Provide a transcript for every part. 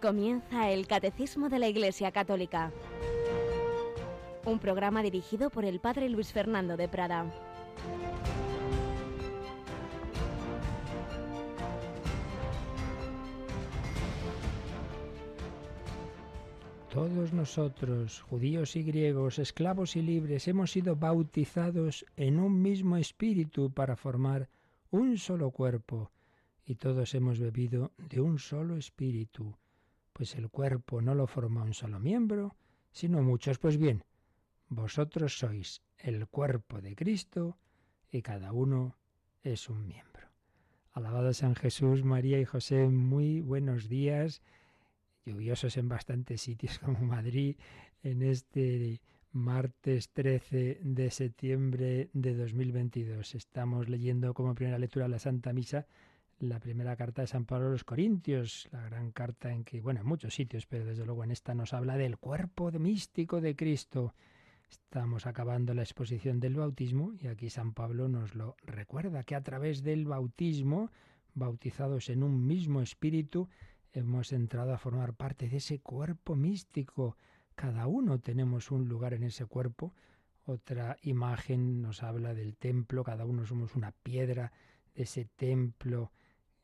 Comienza el Catecismo de la Iglesia Católica, un programa dirigido por el Padre Luis Fernando de Prada. Todos nosotros, judíos y griegos, esclavos y libres, hemos sido bautizados en un mismo espíritu para formar un solo cuerpo, y todos hemos bebido de un solo espíritu, pues el cuerpo no lo forma un solo miembro, sino muchos. Pues bien, vosotros sois el cuerpo de Cristo y cada uno es un miembro. Alabado San Jesús, María y José, muy buenos días lluviosos en bastantes sitios como Madrid en este martes 13 de septiembre de 2022. Estamos leyendo como primera lectura la Santa Misa la primera carta de San Pablo a los Corintios, la gran carta en que, bueno, en muchos sitios, pero desde luego en esta nos habla del cuerpo místico de Cristo. Estamos acabando la exposición del bautismo y aquí San Pablo nos lo recuerda, que a través del bautismo, bautizados en un mismo espíritu, hemos entrado a formar parte de ese cuerpo místico. Cada uno tenemos un lugar en ese cuerpo. Otra imagen nos habla del templo, cada uno somos una piedra de ese templo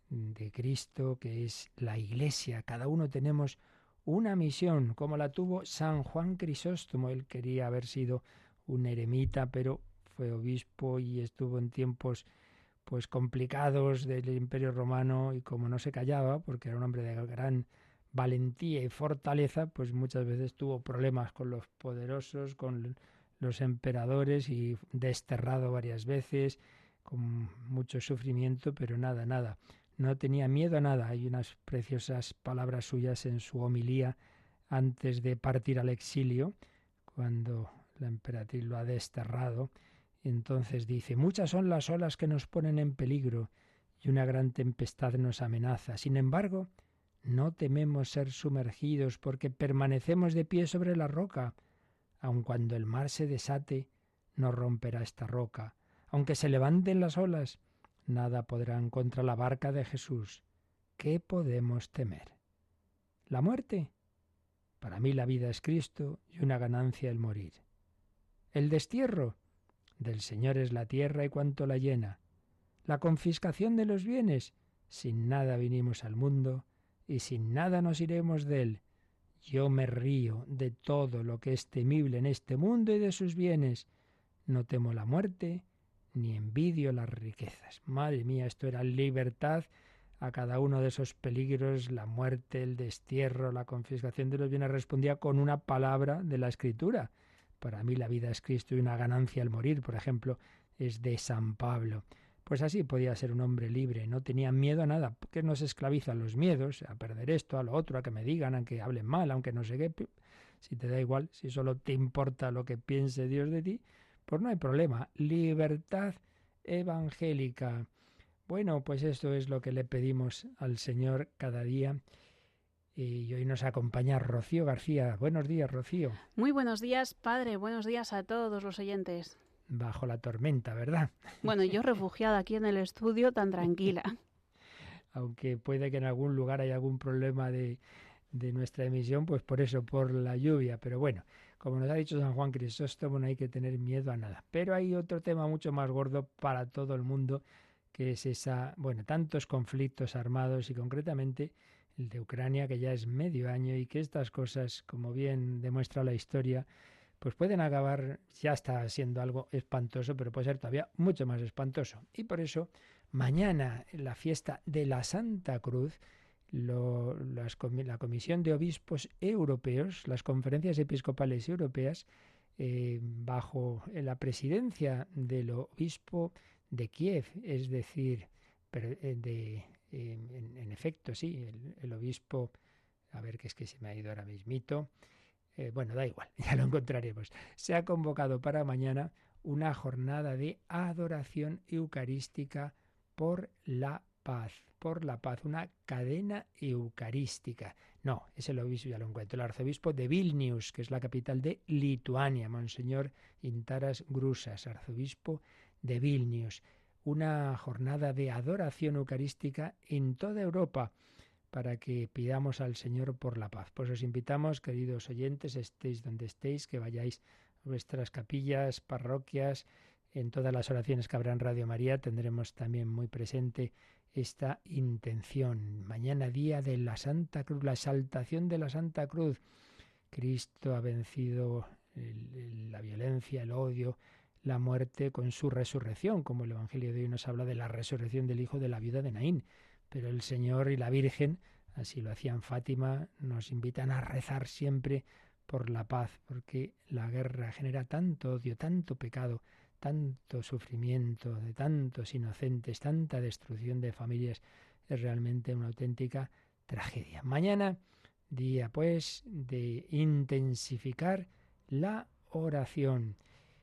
de Cristo que es la iglesia. Cada uno tenemos una misión, como la tuvo San Juan Crisóstomo. Él quería haber sido un eremita, pero fue obispo y estuvo en tiempos pues complicados del Imperio Romano y como no se callaba, porque era un hombre de gran valentía y fortaleza, pues muchas veces tuvo problemas con los poderosos, con los emperadores y desterrado varias veces, con mucho sufrimiento, pero nada, nada. No tenía miedo a nada. Hay unas preciosas palabras suyas en su homilía antes de partir al exilio, cuando la emperatriz lo ha desterrado entonces dice, muchas son las olas que nos ponen en peligro y una gran tempestad nos amenaza. Sin embargo, no tememos ser sumergidos porque permanecemos de pie sobre la roca. Aun cuando el mar se desate, no romperá esta roca. Aunque se levanten las olas, nada podrán contra la barca de Jesús. ¿Qué podemos temer? ¿La muerte? Para mí la vida es Cristo y una ganancia el morir. ¿El destierro? Del Señor es la tierra y cuanto la llena. La confiscación de los bienes. Sin nada vinimos al mundo y sin nada nos iremos de él. Yo me río de todo lo que es temible en este mundo y de sus bienes. No temo la muerte, ni envidio las riquezas. Madre mía, esto era libertad a cada uno de esos peligros, la muerte, el destierro, la confiscación de los bienes, respondía con una palabra de la Escritura. Para mí la vida es Cristo y una ganancia al morir, por ejemplo, es de San Pablo. Pues así podía ser un hombre libre, no tenía miedo a nada, porque nos esclavizan los miedos, a perder esto, a lo otro, a que me digan, a que hablen mal, aunque no sé qué. Si te da igual, si solo te importa lo que piense Dios de ti, pues no hay problema. Libertad evangélica. Bueno, pues esto es lo que le pedimos al Señor cada día y hoy nos acompaña Rocío García. Buenos días, Rocío. Muy buenos días, padre. Buenos días a todos los oyentes. Bajo la tormenta, ¿verdad? Bueno, yo refugiada aquí en el estudio tan tranquila. Aunque puede que en algún lugar haya algún problema de, de nuestra emisión, pues por eso, por la lluvia. Pero bueno, como nos ha dicho San Juan Crisóstomo, no hay que tener miedo a nada. Pero hay otro tema mucho más gordo para todo el mundo, que es esa, bueno, tantos conflictos armados y concretamente el de Ucrania, que ya es medio año y que estas cosas, como bien demuestra la historia, pues pueden acabar, ya está siendo algo espantoso, pero puede ser todavía mucho más espantoso. Y por eso, mañana, en la fiesta de la Santa Cruz, la Comisión de Obispos Europeos, las conferencias episcopales europeas, eh, bajo la presidencia del obispo de Kiev, es decir, eh, de en, efecto, sí, el, obispo, a ver que es que se me ha ido ahora mismito, eh, bueno, da igual, ya lo encontraremos. Se ha convocado para mañana una jornada de adoración eucarística por la paz, por la paz, una cadena eucarística. No, es el obispo, ya lo encuentro, el arzobispo de Vilnius, que es la capital de Lituania, Monseñor Intaras Grusas, arzobispo de Vilnius una jornada de adoración eucarística en toda Europa para que pidamos al Señor por la paz. Pues os invitamos, queridos oyentes, estéis donde estéis, que vayáis a vuestras capillas, parroquias, en todas las oraciones que habrá en Radio María tendremos también muy presente esta intención. Mañana día de la Santa Cruz, la exaltación de la Santa Cruz. Cristo ha vencido la violencia, el odio, la muerte con su resurrección, como el Evangelio de hoy nos habla de la resurrección del hijo de la viuda de Naín. Pero el Señor y la Virgen, así lo hacían Fátima, nos invitan a rezar siempre por la paz, porque la guerra genera tanto odio, tanto pecado, tanto sufrimiento de tantos inocentes, tanta destrucción de familias, es realmente una auténtica tragedia. Mañana, día pues de intensificar la oración.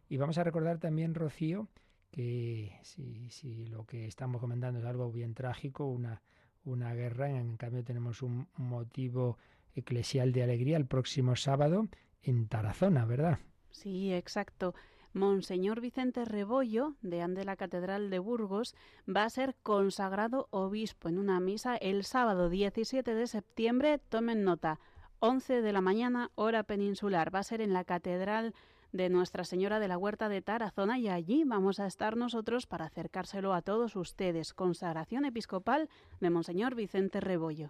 Y vamos a recordar también, Rocío, que si, si lo que estamos comentando es algo bien trágico, una, una guerra, en cambio tenemos un motivo eclesial de alegría el próximo sábado en Tarazona, ¿verdad? Sí, exacto. Monseñor Vicente Rebollo, deán de la Catedral de Burgos, va a ser consagrado obispo en una misa el sábado 17 de septiembre. Tomen nota, 11 de la mañana, hora peninsular. Va a ser en la Catedral de Nuestra Señora de la Huerta de Tarazona y allí vamos a estar nosotros para acercárselo a todos ustedes. Consagración episcopal de Monseñor Vicente Rebollo.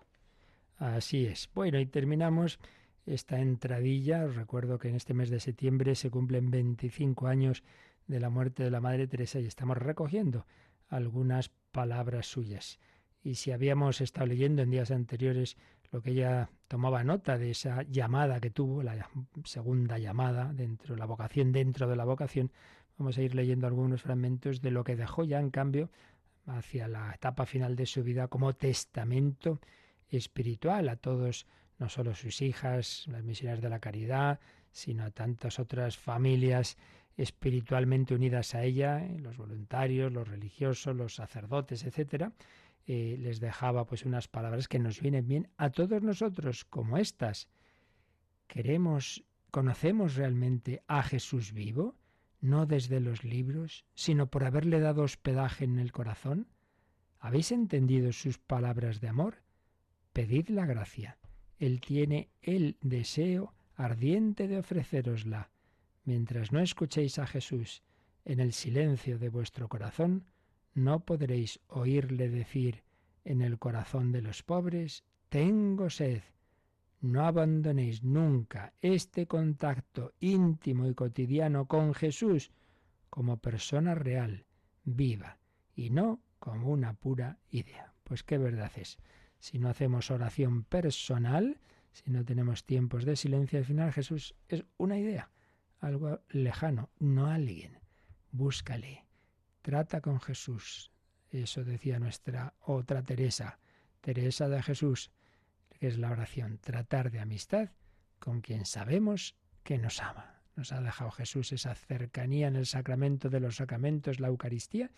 Así es. Bueno, y terminamos esta entradilla. Os recuerdo que en este mes de septiembre se cumplen 25 años de la muerte de la Madre Teresa y estamos recogiendo algunas palabras suyas. Y si habíamos estado leyendo en días anteriores lo que ella tomaba nota de esa llamada que tuvo, la segunda llamada dentro, la vocación dentro de la vocación, vamos a ir leyendo algunos fragmentos de lo que dejó ya en cambio hacia la etapa final de su vida como testamento espiritual a todos no solo sus hijas, las misiones de la caridad, sino a tantas otras familias espiritualmente unidas a ella, eh, los voluntarios, los religiosos, los sacerdotes, etcétera, eh, les dejaba pues unas palabras que nos vienen bien a todos nosotros, como estas. ¿Queremos, conocemos realmente a Jesús vivo? no desde los libros, sino por haberle dado hospedaje en el corazón? ¿Habéis entendido sus palabras de amor? Pedid la gracia. Él tiene el deseo ardiente de ofrecerosla. Mientras no escuchéis a Jesús en el silencio de vuestro corazón, no podréis oírle decir en el corazón de los pobres, tengo sed. No abandonéis nunca este contacto íntimo y cotidiano con Jesús como persona real, viva, y no como una pura idea. Pues qué verdad es si no hacemos oración personal, si no tenemos tiempos de silencio, al final Jesús es una idea, algo lejano, no alguien. Búscale, trata con Jesús. Eso decía nuestra otra Teresa, Teresa de Jesús, que es la oración, tratar de amistad con quien sabemos que nos ama. Nos ha dejado Jesús esa cercanía en el sacramento de los sacramentos, la Eucaristía,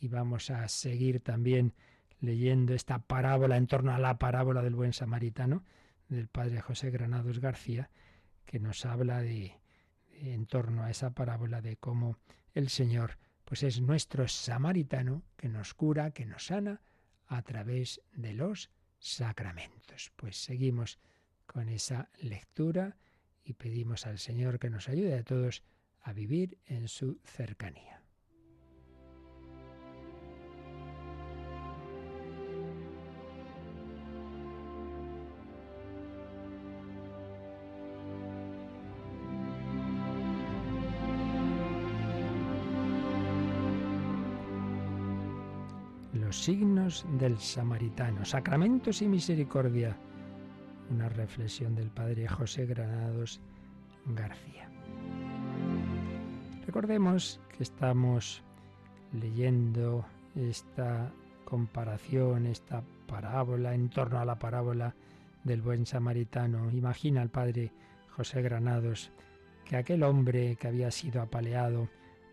y vamos a seguir también leyendo esta parábola en torno a la parábola del buen samaritano del padre José Granados García, que nos habla de, en torno a esa parábola de cómo el Señor pues es nuestro samaritano que nos cura, que nos sana a través de los sacramentos. Pues seguimos con esa lectura y pedimos al Señor que nos ayude a todos a vivir en su cercanía. Signos del samaritano, sacramentos y misericordia. Una reflexión del padre José Granados García. Recordemos que estamos leyendo esta comparación, esta parábola, en torno a la parábola del buen samaritano. Imagina al padre José Granados que aquel hombre que había sido apaleado,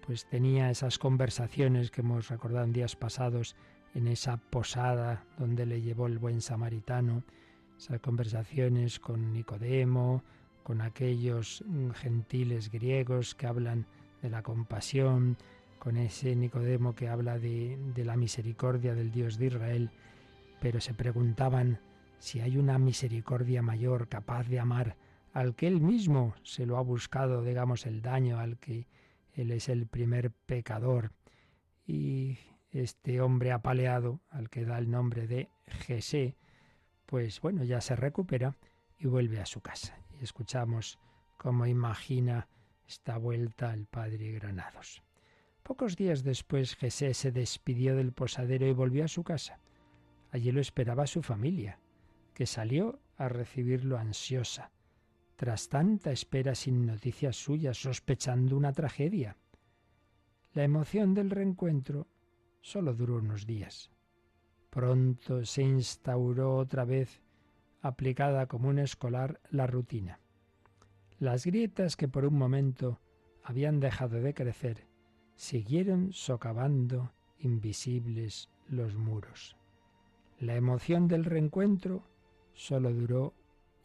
pues tenía esas conversaciones que hemos recordado en días pasados en esa posada donde le llevó el buen samaritano, esas conversaciones con Nicodemo, con aquellos mm, gentiles griegos que hablan de la compasión, con ese Nicodemo que habla de, de la misericordia del Dios de Israel, pero se preguntaban si hay una misericordia mayor capaz de amar al que él mismo se lo ha buscado, digamos, el daño, al que él es el primer pecador. Y este hombre apaleado, al que da el nombre de Jesé, pues bueno, ya se recupera y vuelve a su casa. Y escuchamos cómo imagina esta vuelta al padre Granados. Pocos días después Jesé se despidió del posadero y volvió a su casa. Allí lo esperaba su familia, que salió a recibirlo ansiosa tras tanta espera sin noticias suyas, sospechando una tragedia. La emoción del reencuentro solo duró unos días. Pronto se instauró otra vez, aplicada como un escolar, la rutina. Las grietas que por un momento habían dejado de crecer siguieron socavando invisibles los muros. La emoción del reencuentro solo duró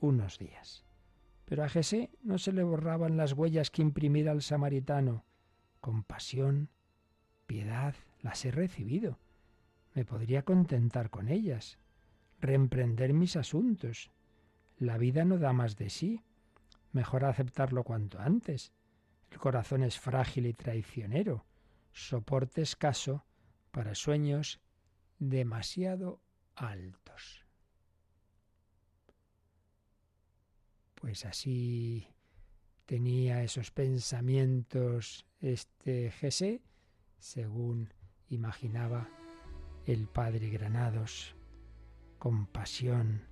unos días. Pero a Jesé no se le borraban las huellas que imprimira al samaritano. Compasión, piedad, las he recibido. Me podría contentar con ellas, reemprender mis asuntos. La vida no da más de sí. Mejor aceptarlo cuanto antes. El corazón es frágil y traicionero, soporte escaso para sueños demasiado altos. Pues así tenía esos pensamientos este Jesé, según imaginaba el padre Granados. Compasión,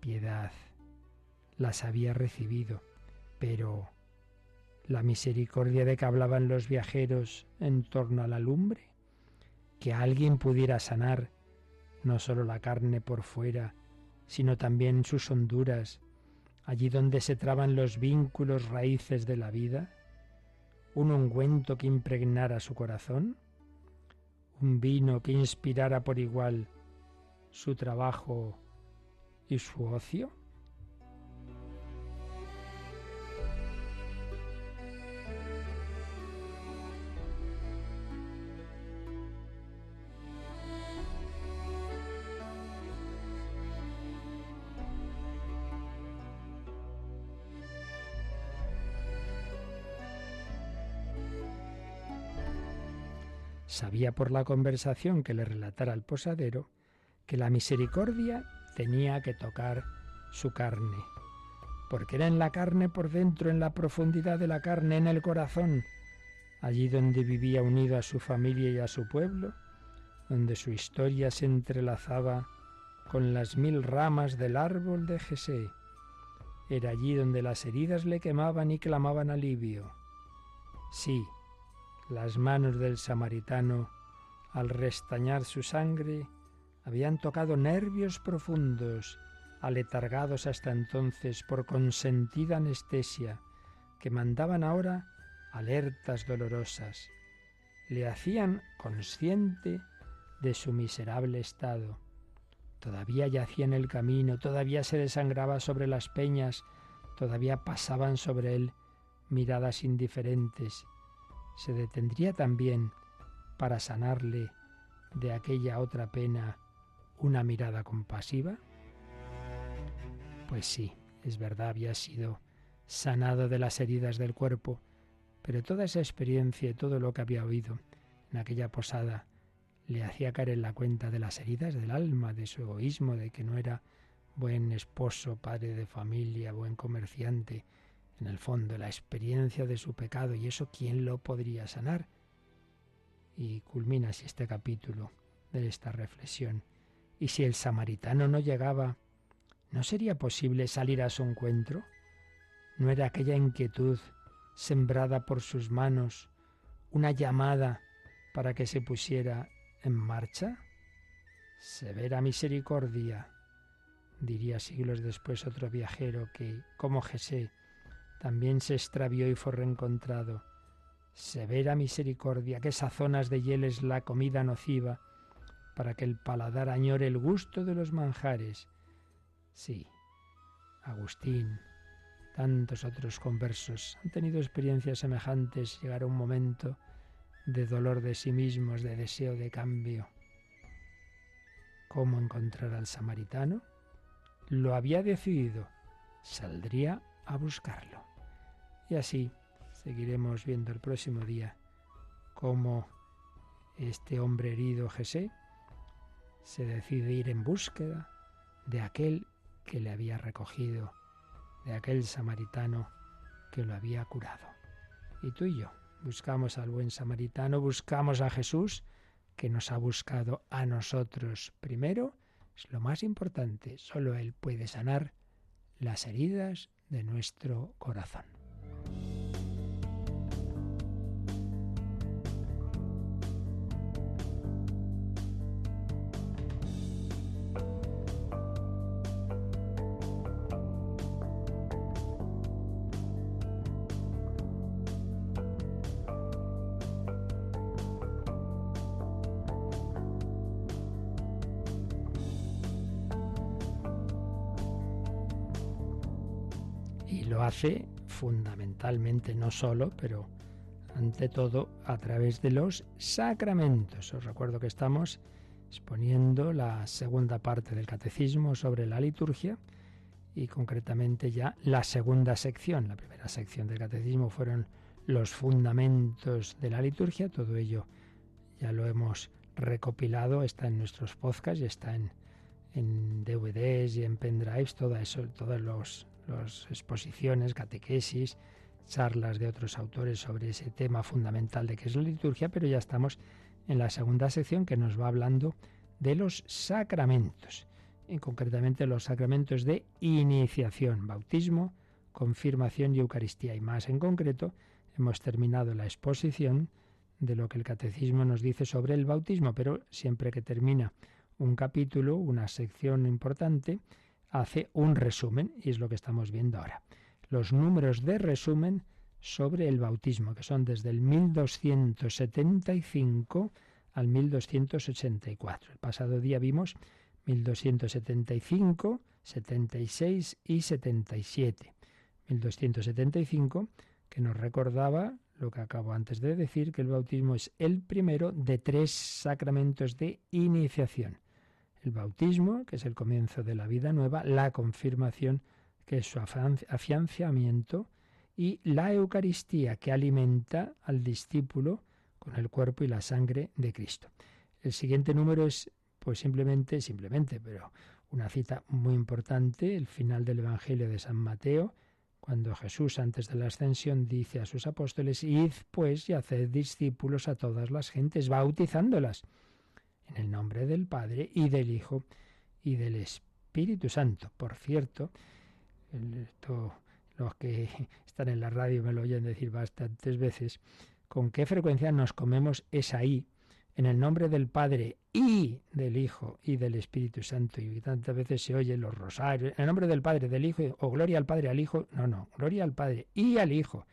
piedad, las había recibido, pero la misericordia de que hablaban los viajeros en torno a la lumbre, que alguien pudiera sanar no sólo la carne por fuera, sino también sus honduras, allí donde se traban los vínculos raíces de la vida, un ungüento que impregnara su corazón, un vino que inspirara por igual su trabajo y su ocio. Sabía por la conversación que le relatara al posadero que la misericordia tenía que tocar su carne, porque era en la carne por dentro, en la profundidad de la carne, en el corazón, allí donde vivía unido a su familia y a su pueblo, donde su historia se entrelazaba con las mil ramas del árbol de Jesé. Era allí donde las heridas le quemaban y clamaban alivio. Sí, las manos del samaritano, al restañar su sangre, habían tocado nervios profundos, aletargados hasta entonces por consentida anestesia, que mandaban ahora alertas dolorosas. Le hacían consciente de su miserable estado. Todavía yacía en el camino, todavía se desangraba sobre las peñas, todavía pasaban sobre él miradas indiferentes se detendría también para sanarle de aquella otra pena una mirada compasiva? Pues sí, es verdad, había sido sanado de las heridas del cuerpo, pero toda esa experiencia y todo lo que había oído en aquella posada le hacía caer en la cuenta de las heridas del alma, de su egoísmo, de que no era buen esposo, padre de familia, buen comerciante, en el fondo la experiencia de su pecado y eso quién lo podría sanar. Y culmina así este capítulo de esta reflexión. Y si el samaritano no llegaba, ¿no sería posible salir a su encuentro? ¿No era aquella inquietud sembrada por sus manos una llamada para que se pusiera en marcha? Severa misericordia, diría siglos después otro viajero que, como Jesé, también se extravió y fue reencontrado. Severa misericordia que sazonas de hieles la comida nociva, para que el paladar añore el gusto de los manjares. Sí, Agustín, tantos otros conversos han tenido experiencias semejantes, llegar a un momento de dolor de sí mismos, de deseo de cambio. ¿Cómo encontrar al samaritano? lo había decidido, saldría a buscarlo. Y así seguiremos viendo el próximo día cómo este hombre herido Jesé se decide ir en búsqueda de aquel que le había recogido, de aquel samaritano que lo había curado. Y tú y yo buscamos al buen samaritano, buscamos a Jesús, que nos ha buscado a nosotros primero, es lo más importante. Solo Él puede sanar las heridas de nuestro corazón. Fundamentalmente, no solo, pero ante todo a través de los sacramentos. Os recuerdo que estamos exponiendo la segunda parte del catecismo sobre la liturgia y concretamente ya la segunda sección. La primera sección del catecismo fueron los fundamentos de la liturgia, todo ello ya lo hemos recopilado, está en nuestros podcasts y está en, en DVDs y en pendrives, todo eso, todos los, las exposiciones, catequesis, charlas de otros autores sobre ese tema fundamental de que es la liturgia, pero ya estamos en la segunda sección que nos va hablando de los sacramentos, y concretamente los sacramentos de iniciación, bautismo, confirmación y Eucaristía. Y más en concreto, hemos terminado la exposición de lo que el catecismo nos dice sobre el bautismo, pero siempre que termina un capítulo, una sección importante, hace un resumen y es lo que estamos viendo ahora. Los números de resumen sobre el bautismo, que son desde el 1275 al 1284. El pasado día vimos 1275, 76 y 77. 1275 que nos recordaba lo que acabo antes de decir, que el bautismo es el primero de tres sacramentos de iniciación el bautismo, que es el comienzo de la vida nueva, la confirmación, que es su afianzamiento, y la Eucaristía, que alimenta al discípulo con el cuerpo y la sangre de Cristo. El siguiente número es, pues simplemente, simplemente, pero una cita muy importante, el final del Evangelio de San Mateo, cuando Jesús antes de la ascensión dice a sus apóstoles, id pues y haced discípulos a todas las gentes, bautizándolas en el nombre del Padre y del Hijo y del Espíritu Santo. Por cierto, los que están en la radio me lo oyen decir bastantes veces, con qué frecuencia nos comemos esa I en el nombre del Padre y del Hijo y del Espíritu Santo. Y tantas veces se oyen los rosarios, en el nombre del Padre, del Hijo, o gloria al Padre, al Hijo. No, no, gloria al Padre y al Hijo.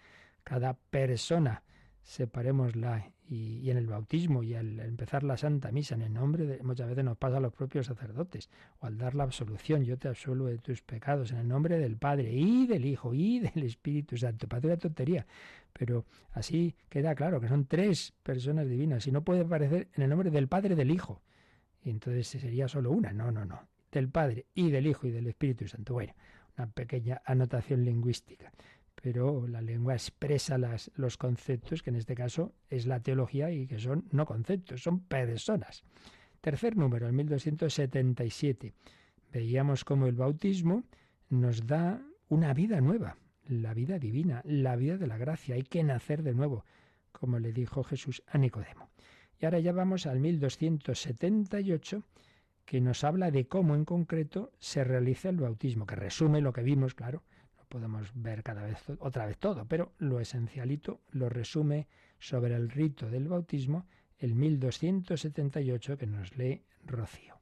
Cada persona separémosla y, en el bautismo y al empezar la Santa Misa en el nombre de, muchas veces nos pasa a los propios sacerdotes, o al dar la absolución, yo te absuelvo de tus pecados en el nombre del Padre y del Hijo y del Espíritu Santo. Parece una tontería, pero así queda claro que son tres personas divinas y no puede aparecer en el nombre del Padre y del Hijo. Y entonces sería solo una, no, no, no, del Padre y del Hijo y del Espíritu Santo. Bueno, una pequeña anotación lingüística pero la lengua expresa los conceptos, que en este caso es la teología y que son no conceptos, son personas. Tercer número, el 1277. Veíamos cómo el bautismo nos da una vida nueva, la vida divina, la vida de la gracia. Hay que nacer de nuevo, como le dijo Jesús a Nicodemo. Y ahora ya vamos al 1278, que nos habla de cómo en concreto se realiza el bautismo, que resume lo que vimos, claro, podemos ver cada vez otra vez todo, pero lo esencialito lo resume sobre el rito del bautismo el 1278 que nos lee Rocío.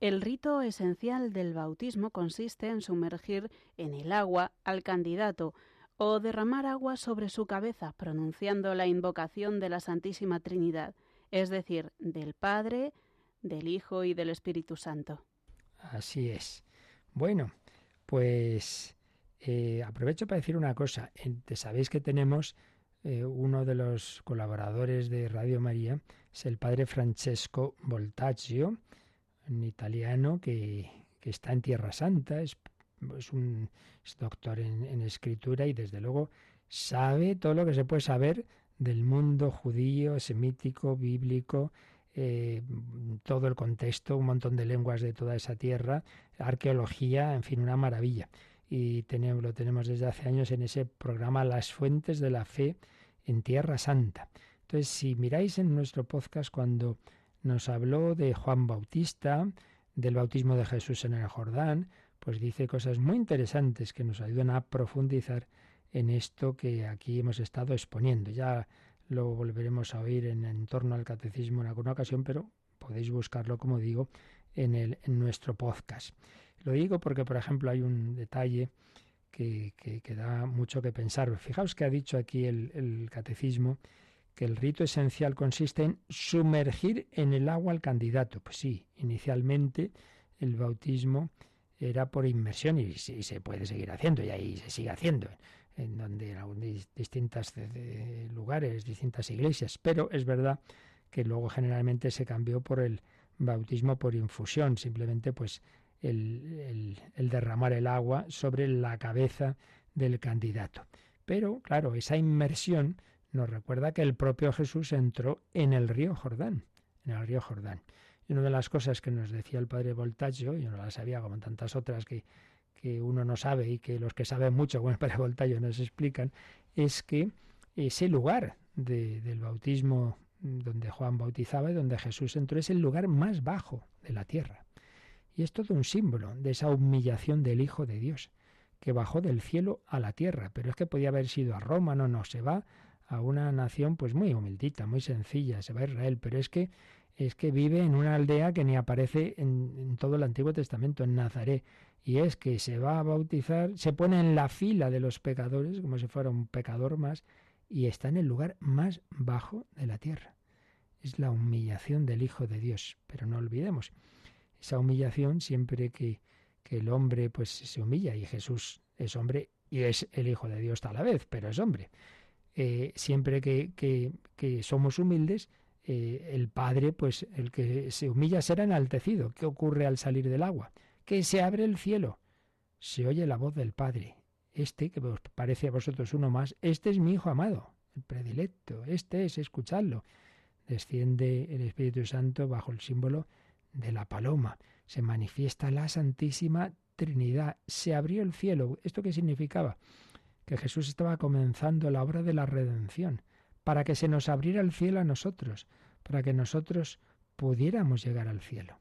El rito esencial del bautismo consiste en sumergir en el agua al candidato o derramar agua sobre su cabeza pronunciando la invocación de la Santísima Trinidad, es decir, del Padre, del Hijo y del Espíritu Santo. Así es. Bueno, pues eh, aprovecho para decir una cosa. Sabéis que tenemos eh, uno de los colaboradores de Radio María, es el padre Francesco Voltaggio, un italiano que, que está en Tierra Santa, es, un doctor en, escritura y desde luego sabe todo lo que se puede saber del mundo judío, semítico, bíblico, eh, todo el contexto, un montón de lenguas de toda esa tierra, arqueología, en fin, una maravilla. Y lo tenemos desde hace años en ese programa Las Fuentes de la Fe en Tierra Santa. Entonces, si miráis en nuestro podcast cuando nos habló de Juan Bautista, del bautismo de Jesús en el Jordán, pues dice cosas muy interesantes que nos ayudan a profundizar en esto que aquí hemos estado exponiendo. Ya lo volveremos a oír en, torno al catecismo en alguna ocasión, pero podéis buscarlo, como digo, en, el, en nuestro podcast. Lo digo porque, por ejemplo, hay un detalle que, que, da mucho que pensar. Fijaos que ha dicho aquí el, el catecismo que el rito esencial consiste en sumergir en el agua al candidato. Pues sí, inicialmente el bautismo era por inmersión y, se puede seguir haciendo y ahí se sigue haciendo en donde en distintos lugares, distintas iglesias, pero es verdad que luego generalmente se cambió por el bautismo por infusión, simplemente pues el, el derramar el agua sobre la cabeza del candidato. Pero claro, esa inmersión nos recuerda que el propio Jesús entró en el río Jordán, en el río Jordán. Y una de las cosas que nos decía el padre Voltaggio, yo no la sabía como tantas otras que, que uno no sabe y que los que saben mucho, el padre Voltaggio, nos explican, es que ese lugar del bautismo donde Juan bautizaba y donde Jesús entró es el lugar más bajo de la tierra. Y es todo un símbolo de esa humillación del Hijo de Dios, que bajó del cielo a la tierra. Pero es que podía haber sido a Roma, no, no, se va a una nación pues muy humildita, muy sencilla, se va a Israel, pero es que es que vive en una aldea que ni aparece en, en, todo el Antiguo Testamento, en Nazaret, y es que se va a bautizar, se pone en la fila de los pecadores, como si fuera un pecador más, y está en el lugar más bajo de la tierra. Es la humillación del Hijo de Dios, pero no olvidemos, esa humillación siempre que, que el hombre pues se humilla, y Jesús es hombre y es el Hijo de Dios a la vez, pero es hombre. Eh, siempre que, que, somos humildes, eh, el Padre, pues el que se humilla será enaltecido. ¿Qué ocurre al salir del agua? Que se abre el cielo, se oye la voz del Padre. Este, que os parece a vosotros uno más, este es mi Hijo amado, el predilecto, este es, escuchadlo. Desciende el Espíritu Santo bajo el símbolo de la paloma. Se manifiesta la Santísima Trinidad. Se abrió el cielo. ¿Esto qué significaba? que Jesús estaba comenzando la obra de la redención, para que se nos abriera el cielo a nosotros, para que nosotros pudiéramos llegar al cielo.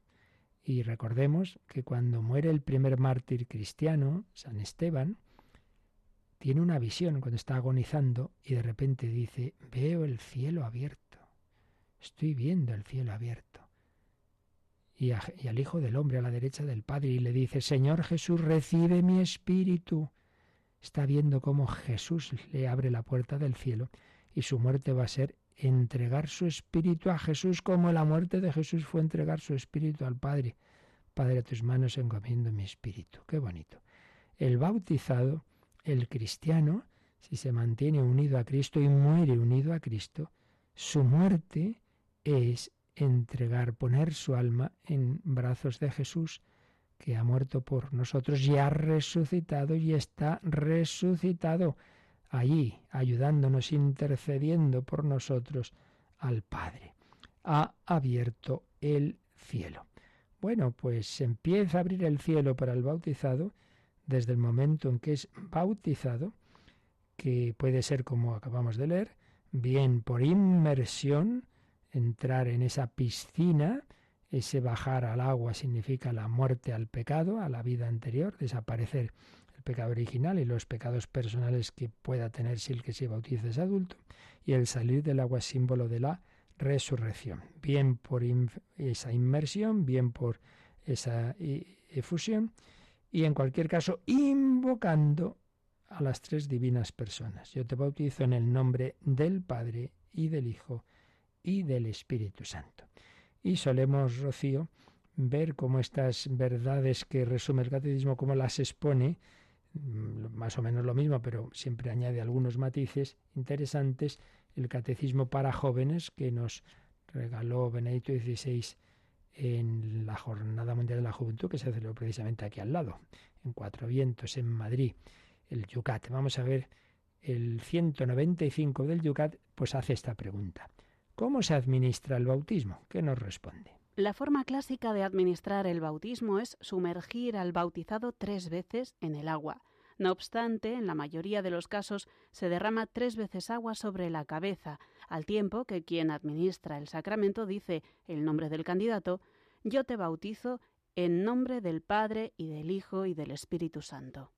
Y recordemos que cuando muere el primer mártir cristiano, San Esteban, tiene una visión cuando está agonizando y de repente dice, veo el cielo abierto, estoy viendo el cielo abierto. Y, al Hijo del Hombre a la derecha del Padre y le dice, Señor Jesús, recibe mi espíritu está viendo cómo Jesús le abre la puerta del cielo y su muerte va a ser entregar su espíritu a Jesús como la muerte de Jesús fue entregar su espíritu al Padre. Padre, a tus manos encomiendo mi espíritu. Qué bonito. El bautizado, el cristiano, si se mantiene unido a Cristo y muere unido a Cristo, su muerte es entregar, poner su alma en brazos de Jesús, que ha muerto por nosotros y ha resucitado y está resucitado allí, ayudándonos, intercediendo por nosotros al Padre. Ha abierto el cielo. Bueno, pues se empieza a abrir el cielo para el bautizado desde el momento en que es bautizado, que puede ser como acabamos de leer, bien por inmersión, entrar en esa piscina, ese bajar al agua significa la muerte al pecado, a la vida anterior, desaparecer pecado original y los pecados personales que pueda tener si el que se bautiza es adulto. Y el salir del agua es símbolo de la resurrección, bien por esa inmersión, bien por esa efusión, y en cualquier caso invocando a las tres divinas personas. Yo te bautizo en el nombre del Padre y del Hijo y del Espíritu Santo. Y solemos, Rocío, ver cómo estas verdades que resume el catecismo, cómo las expone, más o menos lo mismo, pero siempre añade algunos matices interesantes, el catecismo para jóvenes que nos regaló Benedicto XVI en la Jornada Mundial de la Juventud que se celebró precisamente aquí al lado, en Cuatro Vientos, en Madrid, el Yucat. Vamos a ver, el 195 del Yucat, pues hace esta pregunta. ¿Cómo se administra el bautismo? ¿Qué nos responde? La forma clásica de administrar el bautismo es sumergir al bautizado tres veces en el agua. No obstante, en la mayoría de los casos se derrama tres veces agua sobre la cabeza, al tiempo que quien administra el sacramento dice el nombre del candidato, yo te bautizo en nombre del Padre y del Hijo y del Espíritu Santo.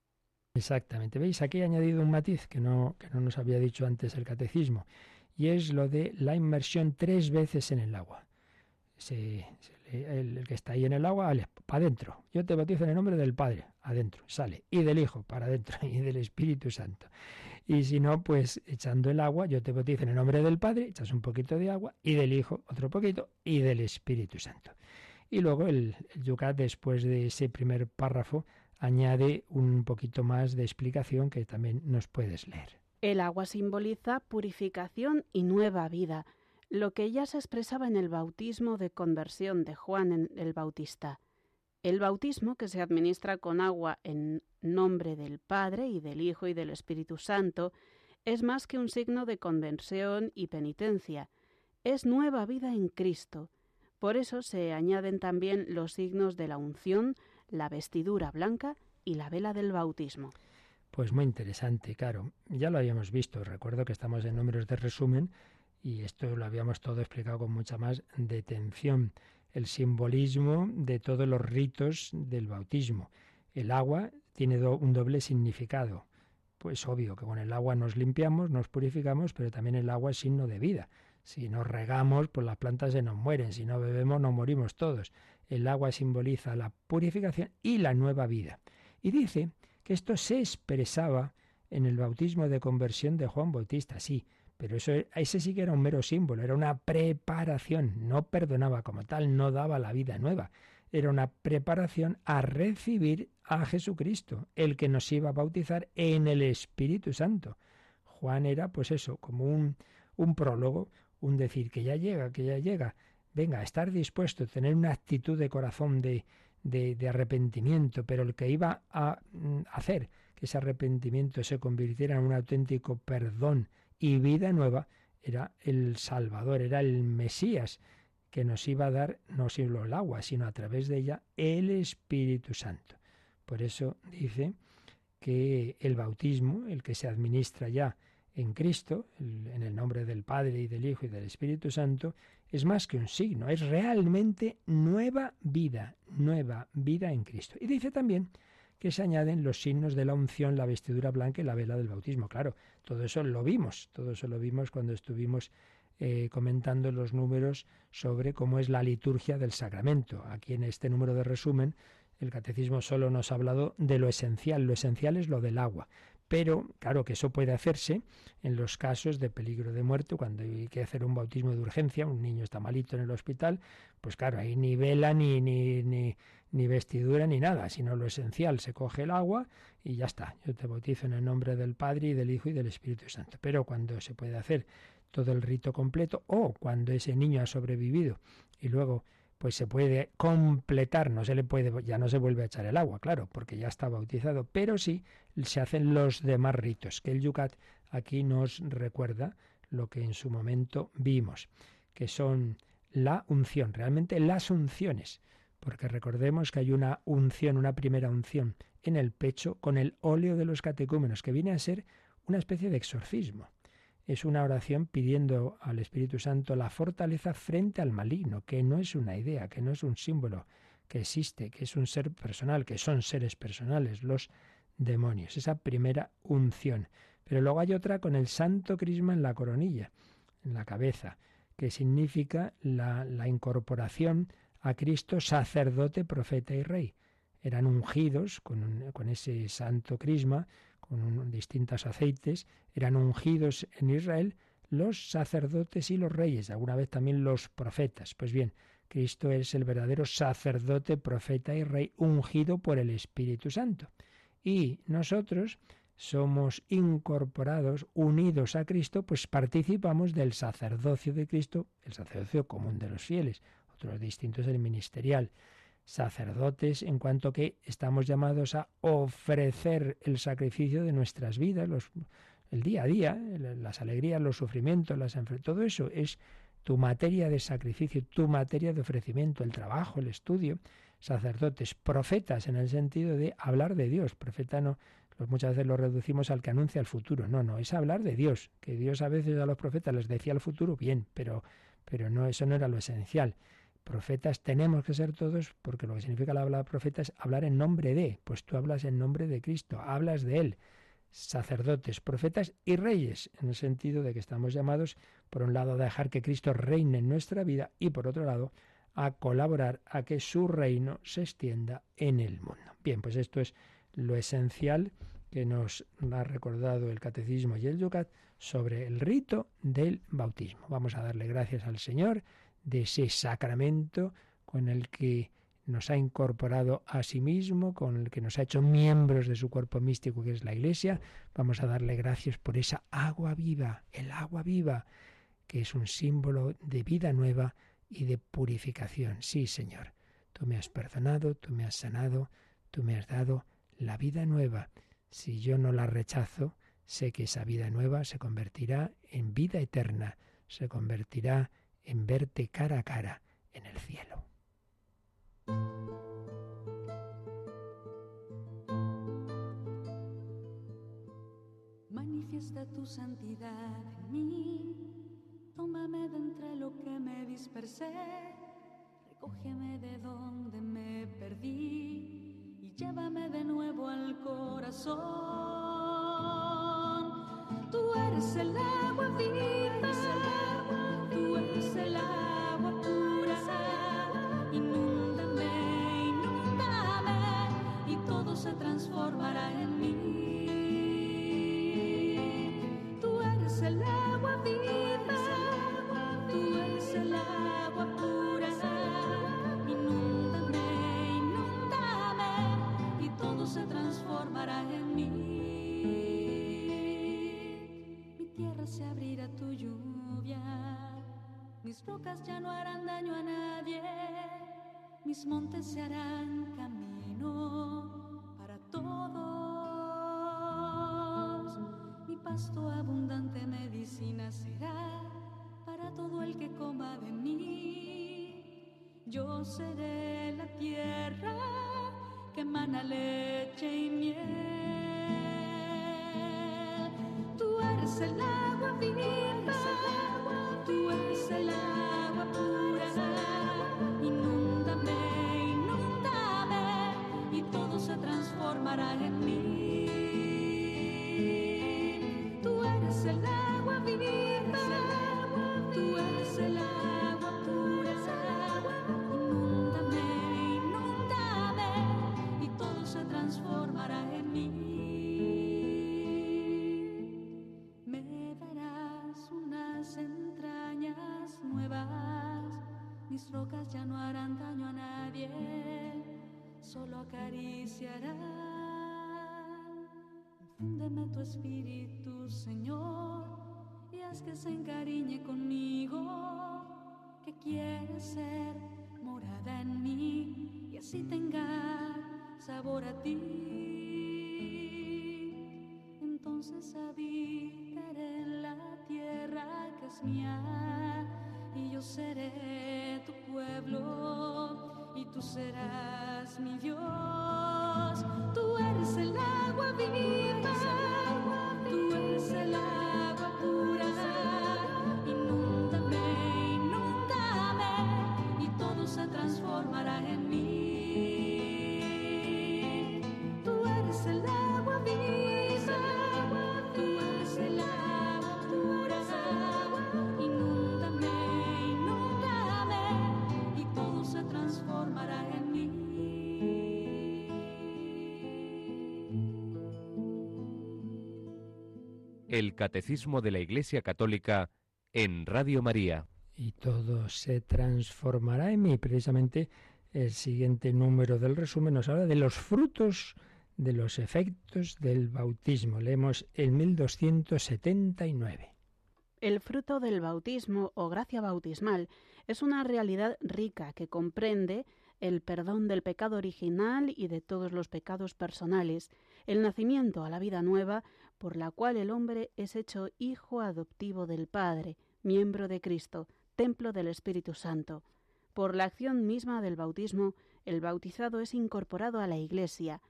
Exactamente. ¿Veis? Aquí he añadido un matiz que no, que no nos había dicho antes el catecismo, y es lo de la inmersión tres veces en el agua el, que está ahí en el agua, para adentro. Yo te bautizo en el nombre del Padre, adentro, sale. Y del Hijo, para adentro, y del Espíritu Santo. Y si no, pues echando el agua, yo te bautizo en el nombre del Padre, echas un poquito de agua, y del Hijo otro poquito, y del Espíritu Santo. Y luego el, el Yucat, después de ese primer párrafo, añade un poquito más de explicación que también nos puedes leer. El agua simboliza purificación y nueva vida lo que ya se expresaba en el bautismo de conversión de Juan el Bautista. El bautismo, que se administra con agua en nombre del Padre y del Hijo y del Espíritu Santo, es más que un signo de conversión y penitencia, es nueva vida en Cristo. Por eso se añaden también los signos de la unción, la vestidura blanca y la vela del bautismo. Pues muy interesante, claro. Ya lo habíamos visto. Recuerdo que estamos en números de resumen y esto lo habíamos todo explicado con mucha más detención. El simbolismo de todos los ritos del bautismo. El agua tiene un doble significado. Pues obvio que con el agua nos limpiamos, nos purificamos, pero también el agua es signo de vida. Si nos regamos, pues las plantas se nos mueren. Si no bebemos, nos morimos todos. El agua simboliza la purificación y la nueva vida. Y dice que esto se expresaba en el bautismo de conversión de Juan Bautista. Sí, pero eso, ese sí que era un mero símbolo, era una preparación, no perdonaba como tal, no daba la vida nueva, era una preparación a recibir a Jesucristo, el que nos iba a bautizar en el Espíritu Santo. Juan era pues eso, como un, un prólogo, un decir que ya llega, que ya llega. Venga, estar dispuesto, tener una actitud de corazón de, de, arrepentimiento, pero el que iba a mm, hacer que ese arrepentimiento se convirtiera en un auténtico perdón y vida nueva era el Salvador, era el Mesías que nos iba a dar no solo el agua, sino a través de ella el Espíritu Santo. Por eso dice que el bautismo, el que se administra ya en Cristo, en el nombre del Padre y del Hijo y del Espíritu Santo, es más que un signo, es realmente nueva vida, nueva vida en Cristo. Y dice también que se añaden los signos de la unción, la vestidura blanca y la vela del bautismo. Claro, todo eso lo vimos, todo eso lo vimos cuando estuvimos eh, comentando los números sobre cómo es la liturgia del sacramento. Aquí en este número de resumen, el catecismo solo nos ha hablado de lo esencial. Lo esencial es lo del agua. Pero claro que eso puede hacerse en los casos de peligro de muerte, cuando hay que hacer un bautismo de urgencia, un niño está malito en el hospital, pues claro, ahí ni vela, ni, ni, ni, ni vestidura, ni nada, sino lo esencial, se coge el agua y ya está. Yo te bautizo en el nombre del Padre y del Hijo y del Espíritu Santo. Pero cuando se puede hacer todo el rito completo o cuando ese niño ha sobrevivido y luego pues se puede completar, no se le puede, ya no se vuelve a echar el agua, claro, porque ya está bautizado, pero sí se hacen los demás ritos, que el Yucat aquí nos recuerda lo que en su momento vimos, que son la unción, realmente las unciones, porque recordemos que hay una unción, una primera unción en el pecho con el óleo de los catecúmenos, que viene a ser una especie de exorcismo es una oración pidiendo al Espíritu Santo la fortaleza frente al maligno, que no es una idea, que no es un símbolo, que existe, que es un ser personal, que son seres personales, los demonios. Esa primera unción. Pero luego hay otra con el santo crisma en la coronilla, en la cabeza, que significa la, la incorporación a Cristo sacerdote, profeta y rey. Eran ungidos con, con ese santo crisma con distintos aceites, eran ungidos en Israel los sacerdotes y los reyes, alguna vez también los profetas. Pues bien, Cristo es el verdadero sacerdote, profeta y rey ungido por el Espíritu Santo. Y nosotros somos incorporados, unidos a Cristo, pues participamos del sacerdocio de Cristo, el sacerdocio común de los fieles. Otros distintos el ministerial. Sacerdotes en cuanto que estamos llamados a ofrecer el sacrificio de nuestras vidas, los, el día a día, las alegrías, los sufrimientos, las todo eso es tu materia de sacrificio, tu materia de ofrecimiento, el trabajo, el estudio, sacerdotes, profetas en el sentido de hablar de Dios. Profeta no, muchas veces lo reducimos al que anuncia el futuro. No, no, es hablar de Dios, que Dios a veces a los profetas les decía el futuro, bien, pero, pero no, eso no era lo esencial. Profetas tenemos que ser todos, porque lo que significa la palabra profeta es hablar en nombre de, pues tú hablas en nombre de Cristo, hablas de Él sacerdotes, profetas y reyes, en el sentido de que estamos llamados, por un lado, a dejar que Cristo reine en nuestra vida y, por otro lado, a colaborar a que su reino se extienda en el mundo. Bien, pues esto es lo esencial que nos ha recordado el Catecismo y el Yucat sobre el rito del bautismo. Vamos a darle gracias al Señor de ese sacramento con el que nos ha incorporado a sí mismo, con el que nos ha hecho miembros de su cuerpo místico que es la Iglesia. Vamos a darle gracias por esa agua viva, el agua viva, que es un símbolo de vida nueva y de purificación. Sí, Señor, tú me has perdonado, tú me has sanado, tú me has dado la vida nueva. Si yo no la rechazo, sé que esa vida nueva se convertirá en vida eterna, se convertirá en verte cara a cara en el cielo. Manifiesta tu santidad en mí, tómame de entre lo que me dispersé, recógeme de donde me perdí y llévame de nuevo al corazón. Tú eres el agua viva, transformará en mí. Tú eres el agua viva, tú eres el agua pura, inúndame, inúndame y todo se transformará en mí. Mi tierra se abrirá a tu lluvia, mis rocas ya no harán daño a nadie, mis montes se harán camino todos. Mi pasto abundante medicina será para todo el que coma de mí. Yo seré la tierra que emana leche y miel. Tú eres el agua viva, espíritu, Señor, y haz que se encariñe conmigo, que quiere ser morada en mí y así tenga sabor a ti. Entonces habitaré en la tierra que es mía y yo seré tu pueblo y tú serás mi Dios. Tú eres el agua viva, tú El Catecismo de la Iglesia Católica en Radio María. y todo se transformará en mí. Precisamente el siguiente número del resumen nos habla de los frutos de los efectos del bautismo. Leemos el 1279. El fruto del bautismo o gracia bautismal Es una realidad rica que comprende el perdón del pecado original y de todos los pecados personales, el nacimiento a la vida nueva por la cual el hombre es hecho hijo adoptivo del Padre, miembro de Cristo, templo del Espíritu Santo. Por la acción misma del bautismo, el bautizado es incorporado a la Iglesia,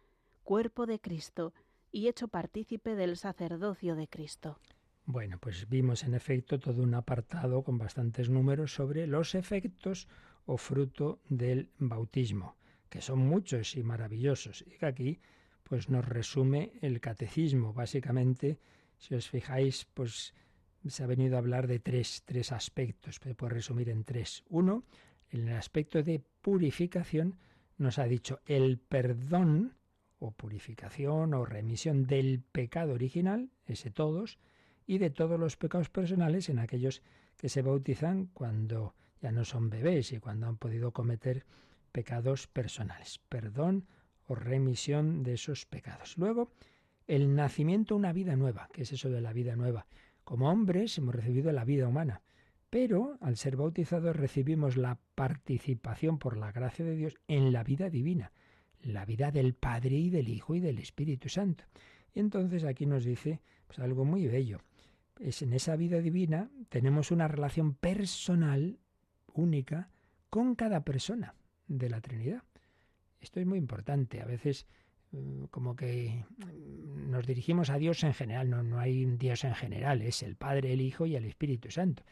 cuerpo de Cristo, y hecho partícipe del sacerdocio de Cristo. Bueno, pues vimos en efecto todo un apartado con bastantes números sobre los efectos o fruto del bautismo, que son muchos y maravillosos, y que aquí pues nos resume el catecismo. Básicamente, si os fijáis, pues se ha venido a hablar de tres, tres aspectos, se puede resumir en tres. Uno, en el aspecto de purificación, nos ha dicho el perdón o purificación o remisión del pecado original, ese todos, y de todos los pecados personales en aquellos que se bautizan cuando ya no son bebés y cuando han podido cometer pecados personales. Perdón o remisión de esos pecados. Luego, el nacimiento una vida nueva. ¿Qué es eso de la vida nueva? Como hombres hemos recibido la vida humana, pero al ser bautizados recibimos la participación por la gracia de Dios en la vida divina, la vida del Padre y del Hijo y del Espíritu Santo. Y entonces aquí nos dice pues, algo muy bello. Es en esa vida divina tenemos una relación personal única con cada persona de la Trinidad. Esto es muy importante. A veces mm, como que mm, nos dirigimos a Dios en general, no, no hay un Dios en general, es el Padre, el Hijo y el Espíritu Santo.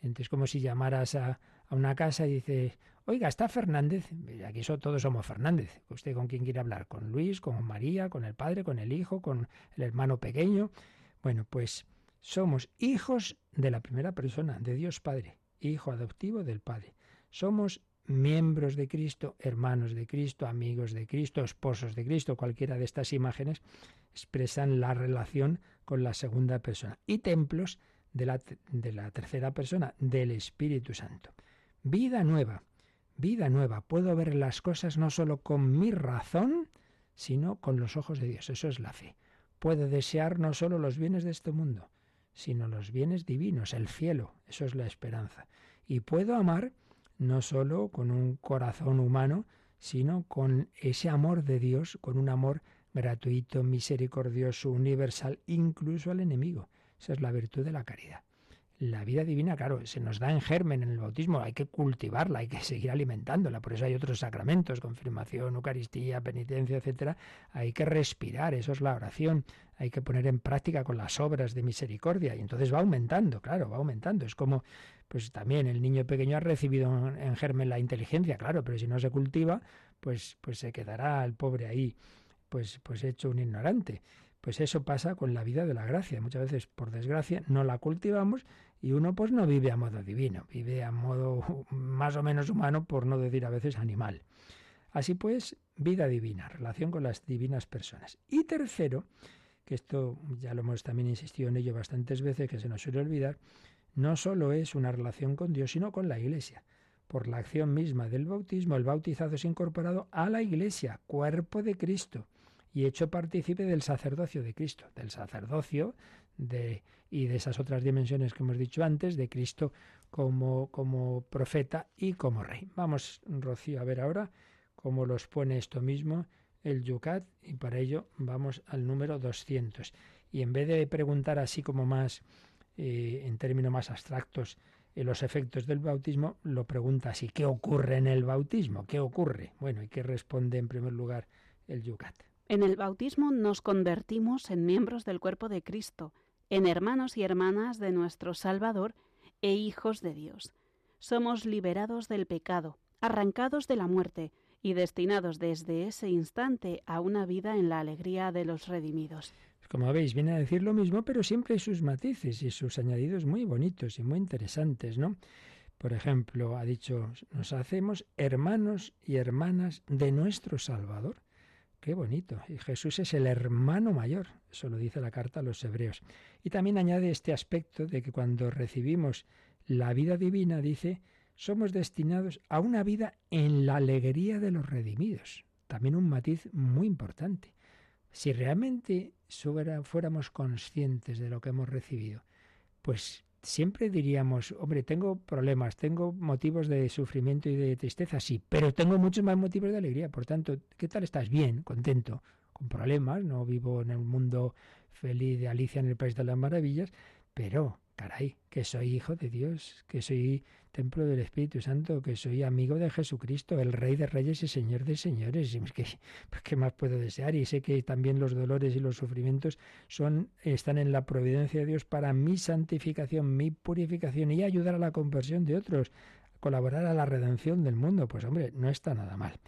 Entonces, como si llamaras a, a una casa y dices, oiga, está Fernández, aquí todos somos Fernández, ¿usted con quién quiere hablar? ¿Con Luis, con María, con el Padre, con el Hijo, con el hermano pequeño? Bueno, pues somos hijos de la primera persona, de Dios Padre, hijo adoptivo del Padre. Somos miembros de Cristo, hermanos de Cristo, amigos de Cristo, esposos de Cristo, cualquiera de estas imágenes expresan la relación con la segunda persona y templos de la, de la tercera persona, del Espíritu Santo. Vida nueva, vida nueva. Puedo ver las cosas no solo con mi razón, sino con los ojos de Dios. Eso es la fe. Puedo desear no solo los bienes de este mundo, sino los bienes divinos, el cielo. Eso es la esperanza. Y puedo amar no sólo con un corazón humano, sino con ese amor de Dios, con un amor gratuito, misericordioso, universal, incluso al enemigo. Esa es la virtud de la caridad. La vida divina, claro, se nos da en germen en el bautismo, hay que cultivarla, hay que seguir alimentándola, por eso hay otros sacramentos, confirmación, Eucaristía, penitencia, etcétera. Hay que respirar, eso es la oración, hay que poner en práctica con las obras de misericordia y entonces va aumentando, claro, va aumentando. Es como pues también el niño pequeño ha recibido en germen la inteligencia, claro, pero si no se cultiva, pues, pues se quedará el pobre ahí, pues, pues hecho un ignorante. Pues eso pasa con la vida de la gracia. Muchas veces, por desgracia, no la cultivamos y uno pues no vive a modo divino, vive a modo más o menos humano, por no decir a veces animal. Así pues, vida divina, relación con las divinas personas. Y tercero, que esto ya lo hemos también insistido en ello bastantes veces, que se nos suele olvidar, no solo es una relación con Dios, sino con la Iglesia. Por la acción misma del bautismo, el bautizado es incorporado a la Iglesia, cuerpo de Cristo, y hecho partícipe del sacerdocio de Cristo, del sacerdocio de, y de esas otras dimensiones que hemos dicho antes, de Cristo como, como profeta y como rey. Vamos, Rocío, a ver ahora cómo los pone esto mismo el Yucat, y para ello vamos al número 200. Y en vez de preguntar así como más eh, en términos más abstractos, en los efectos del bautismo, lo pregunta así, ¿qué ocurre en el bautismo? ¿Qué ocurre? Bueno, ¿y qué responde en primer lugar el Yucat? En el bautismo nos convertimos en miembros del cuerpo de Cristo, en hermanos y hermanas de nuestro Salvador e hijos de Dios. Somos liberados del pecado, arrancados de la muerte y destinados desde ese instante a una vida en la alegría de los redimidos. Como veis, viene a decir lo mismo, pero siempre sus matices y sus añadidos muy bonitos y muy interesantes, ¿no? Por ejemplo, ha dicho, nos hacemos hermanos y hermanas de nuestro Salvador. Qué bonito. Y Jesús es el hermano mayor, eso lo dice la carta a los hebreos. Y también añade este aspecto de que cuando recibimos la vida divina, dice, somos destinados a una vida en la alegría de los redimidos. También un matiz muy importante. Si realmente fuéramos conscientes de lo que hemos recibido, pues siempre diríamos, hombre, tengo problemas, tengo motivos de sufrimiento y de tristeza, sí, pero tengo muchos más motivos de alegría. Por tanto, ¿qué tal estás? Bien, contento, con problemas, no vivo en el mundo feliz de Alicia en el País de las Maravillas, pero, caray, que soy hijo de Dios, que soy templo del Espíritu Santo, que soy amigo de Jesucristo, el Rey de Reyes y Señor de Señores. ¿Qué, pues, ¿Qué más puedo desear? Y sé que también los dolores y los sufrimientos son, están en la providencia de Dios para mi santificación, mi purificación y ayudar a la conversión de otros, colaborar a la redención del mundo. Pues hombre, no está nada mal.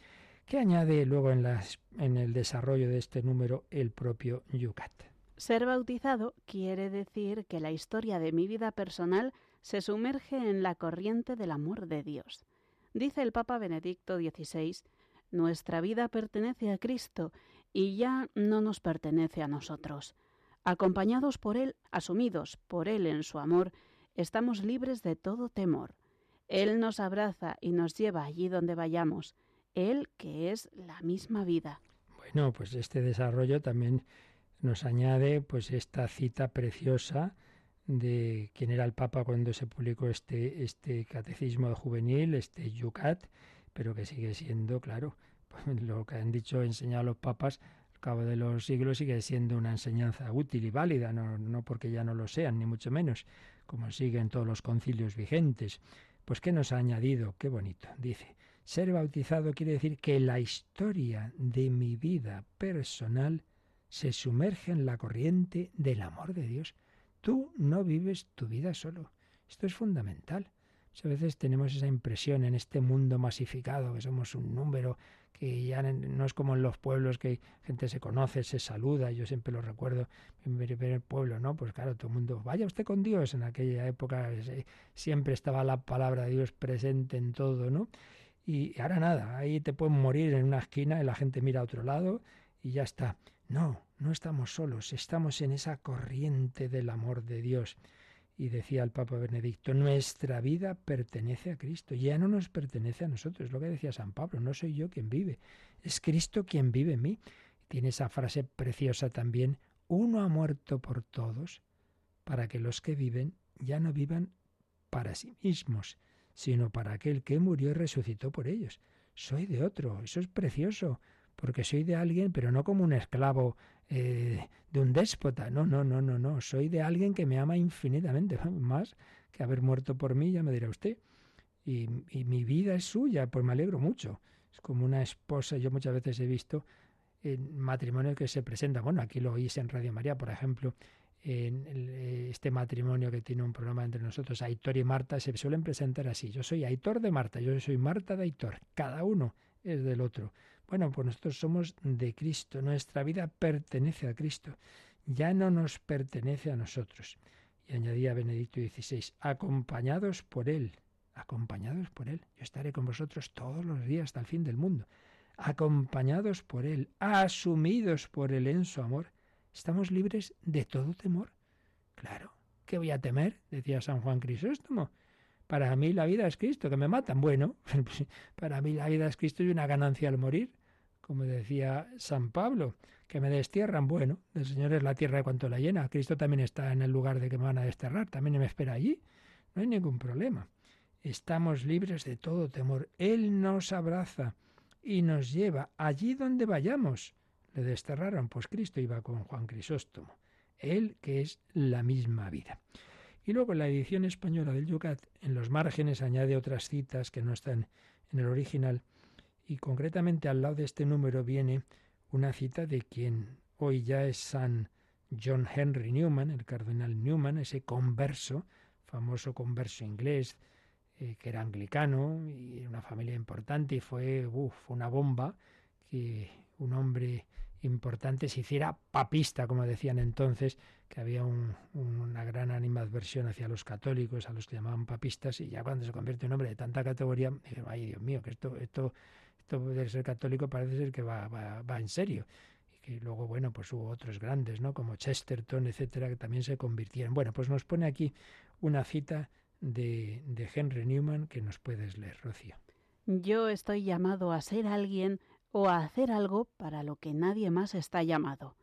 ¿Qué añade luego en, las, en el desarrollo de este número el propio Yucat? Ser bautizado quiere decir que la historia de mi vida personal se sumerge en la corriente del amor de Dios. Dice el Papa Benedicto XVI, nuestra vida pertenece a Cristo y ya no nos pertenece a nosotros. Acompañados por Él, asumidos por Él en su amor, estamos libres de todo temor. Él nos abraza y nos lleva allí donde vayamos, Él que es la misma vida. Bueno, pues este desarrollo también nos añade pues esta cita preciosa de quién era el Papa cuando se publicó este, este catecismo juvenil, este Yucat, pero que sigue siendo, claro, lo que han dicho, enseñado los papas al cabo de los siglos sigue siendo una enseñanza útil y válida, no, no porque ya no lo sean, ni mucho menos, como siguen todos los concilios vigentes. Pues ¿qué nos ha añadido? Qué bonito. Dice, ser bautizado quiere decir que la historia de mi vida personal se sumerge en la corriente del amor de Dios. Tú no vives tu vida solo. Esto es fundamental. Muchas veces tenemos esa impresión en este mundo masificado, que somos un número, que ya no es como en los pueblos que gente se conoce, se saluda, yo siempre lo recuerdo en el pueblo, ¿no? Pues claro, todo el mundo, vaya usted con Dios, en aquella época siempre estaba la palabra de Dios presente en todo, ¿no? Y ahora nada, ahí te pueden morir en una esquina y la gente mira a otro lado y ya está. No, no estamos solos, estamos en esa corriente del amor de Dios. Y decía el Papa Benedicto, nuestra vida pertenece a Cristo, ya no nos pertenece a nosotros, lo que decía San Pablo, no soy yo quien vive, es Cristo quien vive en mí. Tiene esa frase preciosa también, uno ha muerto por todos, para que los que viven ya no vivan para sí mismos, sino para aquel que murió y resucitó por ellos. Soy de otro, eso es precioso porque soy de alguien, pero no como un esclavo eh, de un déspota. No, no, no, no, no. Soy de alguien que me ama infinitamente más que haber muerto por mí, ya me dirá usted. Y, mi vida es suya, pues me alegro mucho. Es como una esposa, yo muchas veces he visto en matrimonios que se presentan, bueno, aquí lo oís en Radio María, por ejemplo, en eh, este matrimonio que tiene un programa entre nosotros, Aitor y Marta, se suelen presentar así. Yo soy Aitor de Marta, yo soy Marta de Aitor. Cada uno es del otro. Bueno, pues nosotros somos de Cristo, nuestra vida pertenece a Cristo, ya no nos pertenece a nosotros. Y añadía Benedicto XVI, acompañados por Él, acompañados por Él. Yo estaré con vosotros todos los días hasta el fin del mundo. Acompañados por Él, asumidos por Él en su amor, estamos libres de todo temor. Claro, ¿qué voy a temer? decía San Juan Crisóstomo. Para mí la vida es Cristo, que me matan. Bueno, para mí la vida es Cristo y una ganancia al morir. Como decía San Pablo, que me destierran. Bueno, el Señor es la tierra de cuanto la llena. Cristo también está en el lugar de que me van a desterrar. También me espera allí. No hay ningún problema. Estamos libres de todo temor. Él nos abraza y nos lleva allí donde vayamos. Le desterraron, pues Cristo iba con Juan Crisóstomo. Él que es la misma vida. Y luego la edición española del Yucat, en los márgenes añade otras citas que no están en el original, y concretamente al lado de este número viene una cita de quien hoy ya es San John Henry Newman, el cardenal Newman, ese converso, famoso converso inglés, eh, que era anglicano y una familia importante y fue una bomba que un hombre importante se hiciera papista, como decían entonces, que había una gran animadversión hacia los católicos, a los que llamaban papistas, y ya cuando se convierte en un hombre de tanta categoría, dijeron, ay Dios mío, que esto, esto, esto de ser católico parece ser que va, en serio y que luego, bueno, pues hubo otros grandes, ¿no? Como Chesterton, etcétera, que también se convirtieron. Bueno, pues nos pone aquí una cita de, de Henry Newman que nos puedes leer, Rocío. Yo estoy llamado a ser alguien o a hacer algo para lo que nadie más está llamado.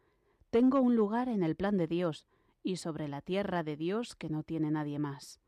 Tengo un lugar en el plan de Dios y sobre la tierra de Dios que no tiene nadie más.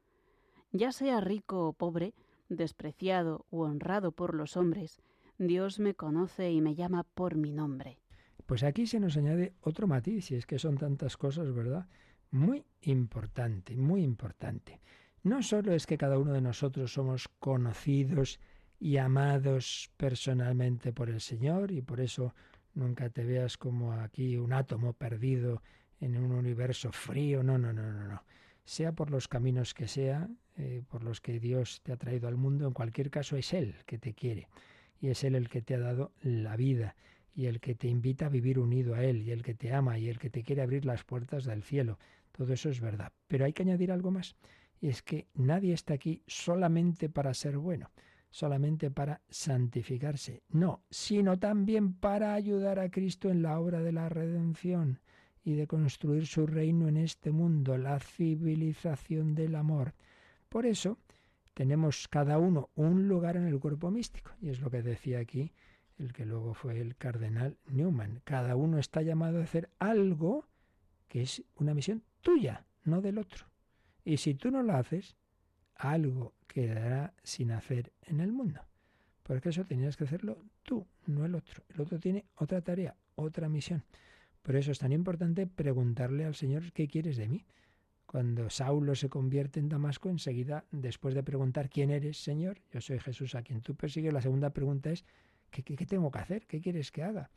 Ya sea rico o pobre, despreciado u honrado por los hombres, Dios me conoce y me llama por mi nombre. Pues aquí se nos añade otro matiz, y es que son tantas cosas, ¿verdad? Muy importante, muy importante. No solo es que cada uno de nosotros somos conocidos y amados personalmente por el Señor, y por eso nunca te veas como aquí un átomo perdido en un universo frío, no, no, no, no, no. Sea por los caminos que sea, eh, por los que Dios te ha traído al mundo, en cualquier caso es Él que te quiere, y es Él el que te ha dado la vida, y el que te invita a vivir unido a Él, y el que te ama, y el que te quiere abrir las puertas del cielo. Todo eso es verdad. Pero hay que añadir algo más, y es que nadie está aquí solamente para ser bueno, solamente para santificarse, no, sino también para ayudar a Cristo en la obra de la redención y de construir su reino en este mundo, la civilización del amor. Por eso tenemos cada uno un lugar en el cuerpo místico, y es lo que decía aquí el que luego fue el cardenal Newman. Cada uno está llamado a hacer algo que es una misión tuya, no del otro. Y si tú no lo haces, algo quedará sin hacer en el mundo. Porque eso tenías que hacerlo tú, no el otro. El otro tiene otra tarea, otra misión. Por eso es tan importante preguntarle al Señor qué quieres de mí. Cuando Saulo se convierte en Damasco, enseguida, después de preguntar quién eres, Señor, yo soy Jesús a quien tú persigues, la segunda pregunta es ¿Qué, tengo que hacer? ¿Qué quieres que haga?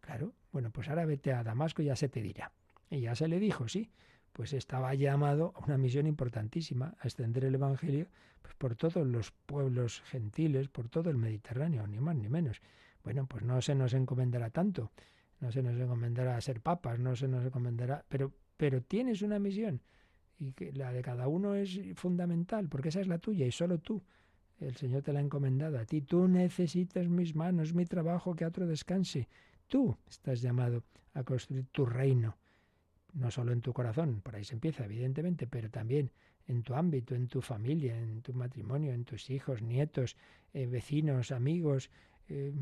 Claro, bueno, pues ahora vete a Damasco y ya se te dirá. Y ya se le dijo, sí, pues estaba llamado a una misión importantísima, a extender el Evangelio pues, por todos los pueblos gentiles, por todo el Mediterráneo, ni más ni menos. Bueno, pues no se nos encomendará tanto, no se nos encomendará a ser papas, no se nos encomendará, pero, pero tienes una misión y que la de cada uno es fundamental, porque esa es la tuya y solo tú el Señor te la ha encomendado a ti. Tú necesitas mis manos, mi trabajo, que otro descanse. Tú estás llamado a construir tu reino. No solo en tu corazón, por ahí se empieza, evidentemente, pero también en tu ámbito, en tu familia, en tu matrimonio, en tus hijos, nietos, eh, vecinos, amigos, eh,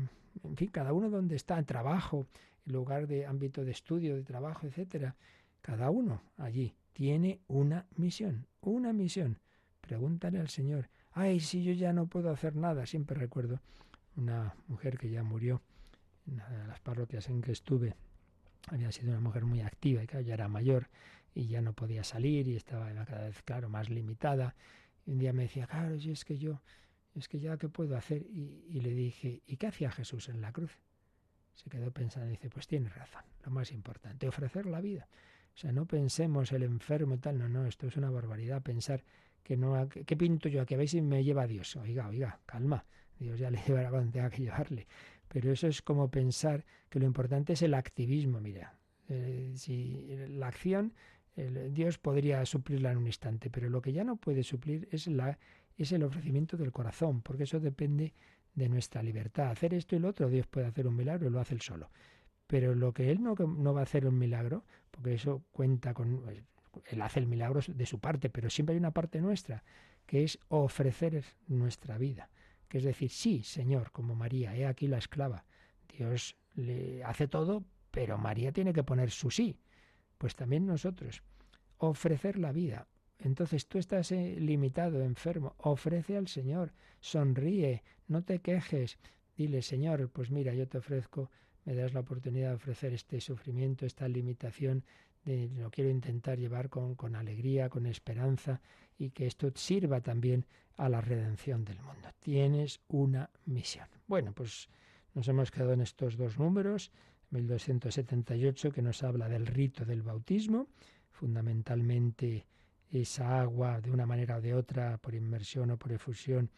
en fin, cada uno donde está, trabajo, lugar de ámbito de estudio, de trabajo, etcétera. Cada uno allí tiene una misión, una misión. Pregúntale al Señor, ay, si yo ya no puedo hacer nada. Siempre recuerdo una mujer que ya murió en las parroquias en que estuve. Había sido una mujer muy activa y que ya era mayor y ya no podía salir y estaba cada vez, claro, más limitada. Y un día me decía, claro, es que yo, es que ya, ¿qué puedo hacer? Y, le dije, ¿y qué hacía Jesús en la cruz? Se quedó pensando y dice, pues tiene razón, lo más importante, ofrecer la vida. O sea, no pensemos el enfermo y tal, no, no, esto es una barbaridad pensar que no, ¿qué pinto yo? A que veis si me lleva Dios. Oiga, oiga, calma, Dios ya le llevará cuando tenga que llevarle. Pero eso es como pensar que lo importante es el activismo, mira. Eh, si la acción, Dios podría suplirla en un instante, pero lo que ya no puede suplir es, la, es el ofrecimiento del corazón, porque eso depende de nuestra libertad. Hacer esto y lo otro, Dios puede hacer un milagro y lo hace él solo. Pero lo que Él no, no va a hacer un milagro, porque eso cuenta con, él hace el milagro de su parte, pero siempre hay una parte nuestra, que es ofrecer nuestra vida. Que es decir, sí, Señor, como María, he aquí la esclava. Dios le hace todo, pero María tiene que poner su sí. Pues también nosotros. Ofrecer la vida. Entonces tú estás eh, limitado, enfermo. Ofrece al Señor. Sonríe. No te quejes. Dile, Señor, pues mira, yo te ofrezco, me das la oportunidad de ofrecer este sufrimiento, esta limitación lo quiero intentar llevar con, con alegría, con esperanza y que esto sirva también a la redención del mundo. Tienes una misión. Bueno, pues nos hemos quedado en estos dos números, 1278 que nos habla del rito del bautismo, fundamentalmente esa agua de una manera o de otra, por inmersión o por efusión,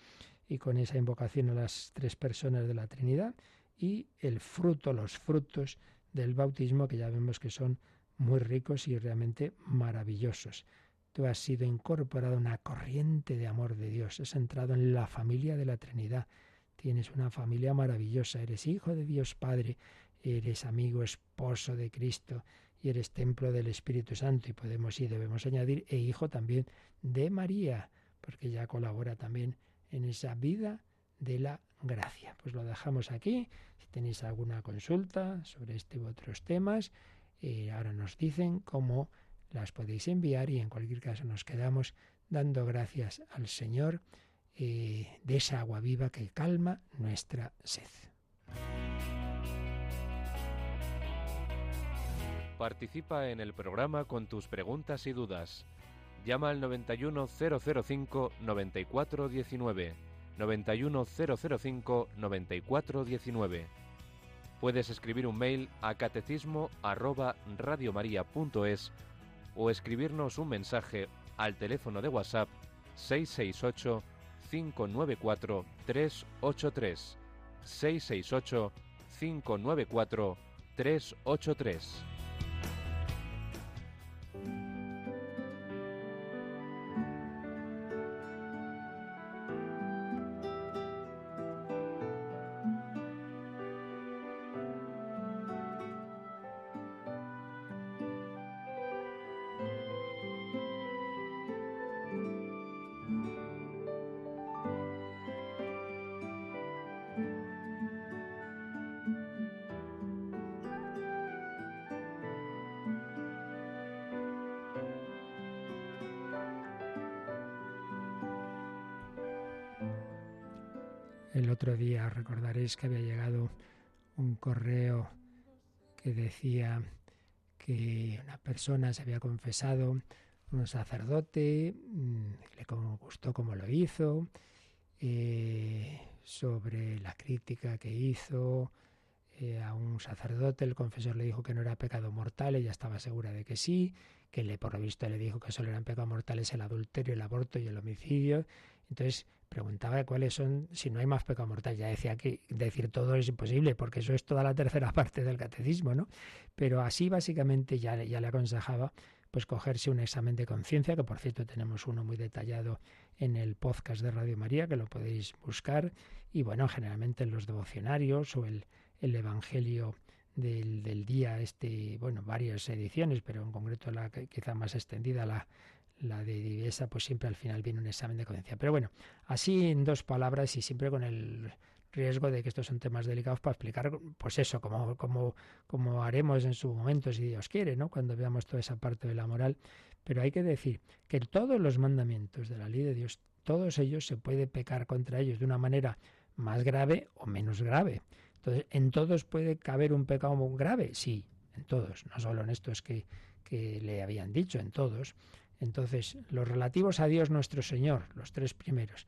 y con esa invocación a las tres personas de la Trinidad, y el fruto, los frutos del bautismo, que ya vemos que son muy ricos y realmente maravillosos. Tú has sido incorporado a una corriente de amor de Dios, has entrado en la familia de la Trinidad, tienes una familia maravillosa, eres hijo de Dios Padre, eres amigo, esposo de Cristo y eres templo del Espíritu Santo y podemos y debemos añadir e hijo también de María, porque ya colabora también en esa vida de la gracia. Pues lo dejamos aquí. Si tenéis alguna consulta sobre este u otros temas, ahora nos dicen cómo las podéis enviar y en cualquier caso nos quedamos dando gracias al Señor eh, de esa agua viva que calma nuestra sed. Participa en el programa con tus preguntas y dudas. Llama al 91005 9419. 91005 9419. Puedes escribir un mail a catecismo arroba o escribirnos un mensaje al teléfono de WhatsApp 668 594 383 668 594 383 recordaréis que había llegado un correo que decía que una persona se había confesado un sacerdote, mm, le gustó cómo lo hizo, eh, sobre la crítica que hizo eh, a un sacerdote, el confesor le dijo que no era pecado mortal, ella estaba segura de que sí, que le, por lo visto le dijo que solo eran pecados mortales el adulterio, el aborto y el homicidio. Entonces preguntaba cuáles son, si no hay más pecado mortal. Ya decía que decir todo es imposible, porque eso es toda la tercera parte del catecismo, ¿no? Pero así básicamente ya, ya le aconsejaba pues cogerse un examen de conciencia, que por cierto tenemos uno muy detallado en el podcast de Radio María, que lo podéis buscar, y bueno, generalmente en los devocionarios o el, el Evangelio del, del, día, este, bueno, varias ediciones, pero en concreto la quizá más extendida, la, la de Divesa, pues siempre al final viene un examen de conciencia. Pero bueno, así en dos palabras y siempre con el riesgo de que estos son temas delicados para explicar, pues eso, como, como, como haremos en su momento, si Dios quiere, ¿no? Cuando veamos toda esa parte de la moral. Pero hay que decir que todos los mandamientos de la ley de Dios, todos ellos se puede pecar contra ellos de una manera más grave o menos grave. Entonces, ¿en todos puede caber un pecado grave? Sí, en todos, no solo en estos que, que le habían dicho, en todos. Entonces, los relativos a Dios nuestro Señor, los tres primeros.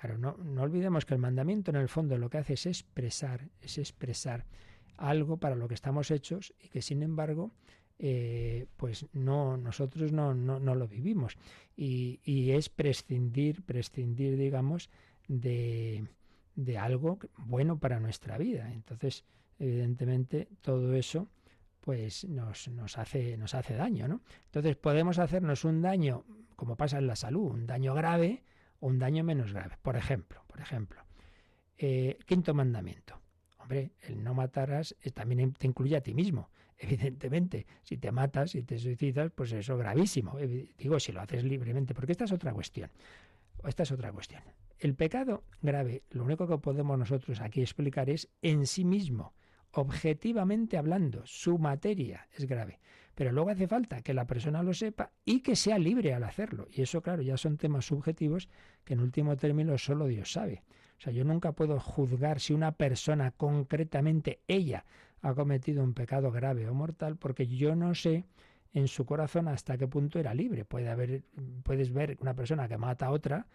Claro, no, no olvidemos que el mandamiento en el fondo lo que hace es expresar, es expresar algo para lo que estamos hechos y que sin embargo eh, pues no nosotros no, no, no lo vivimos y, y, es prescindir prescindir digamos de, de algo bueno para nuestra vida entonces evidentemente todo eso pues nos, nos, hace, nos hace daño, ¿no? Entonces podemos hacernos un daño, como pasa en la salud, un daño grave o un daño menos grave. Por ejemplo, por ejemplo, eh, quinto mandamiento. Hombre, el no matarás también te incluye a ti mismo. Evidentemente, si te matas, si te suicidas, pues eso es gravísimo. Digo, si lo haces libremente, porque esta es otra cuestión. Esta es otra cuestión. El pecado grave, lo único que podemos nosotros aquí explicar es en sí mismo objetivamente hablando, su materia es grave. Pero luego hace falta que la persona lo sepa y que sea libre al hacerlo. Y eso, claro, ya son temas subjetivos que en último término solo Dios sabe. O sea, yo nunca puedo juzgar si una persona concretamente ella ha cometido un pecado grave o mortal porque yo no sé en su corazón hasta qué punto era libre. Puede haber, puedes ver una persona que mata a otra,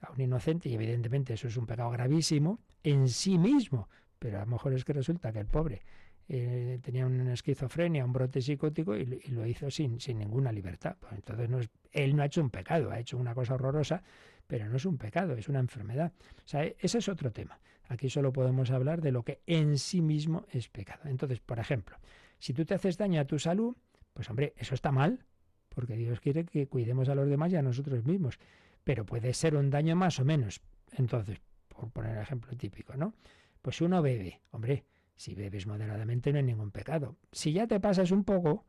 a un inocente, y evidentemente eso es un pecado gravísimo en sí mismo, pero a lo mejor es que resulta que el pobre eh, tenía una esquizofrenia, un brote psicótico y, lo hizo sin, sin ninguna libertad. Pues entonces no es, él no ha hecho un pecado, ha hecho una cosa horrorosa, pero no es un pecado, es una enfermedad. O sea, ese es otro tema. Aquí solo podemos hablar de lo que en sí mismo es pecado. Entonces, por ejemplo, si tú te haces daño a tu salud, pues hombre, eso está mal, porque Dios quiere que cuidemos a los demás y a nosotros mismos. Pero puede ser un daño más o menos. Entonces, por poner ejemplo típico, ¿no? Pues uno bebe, hombre, si bebes moderadamente no hay ningún pecado. Si ya te pasas un poco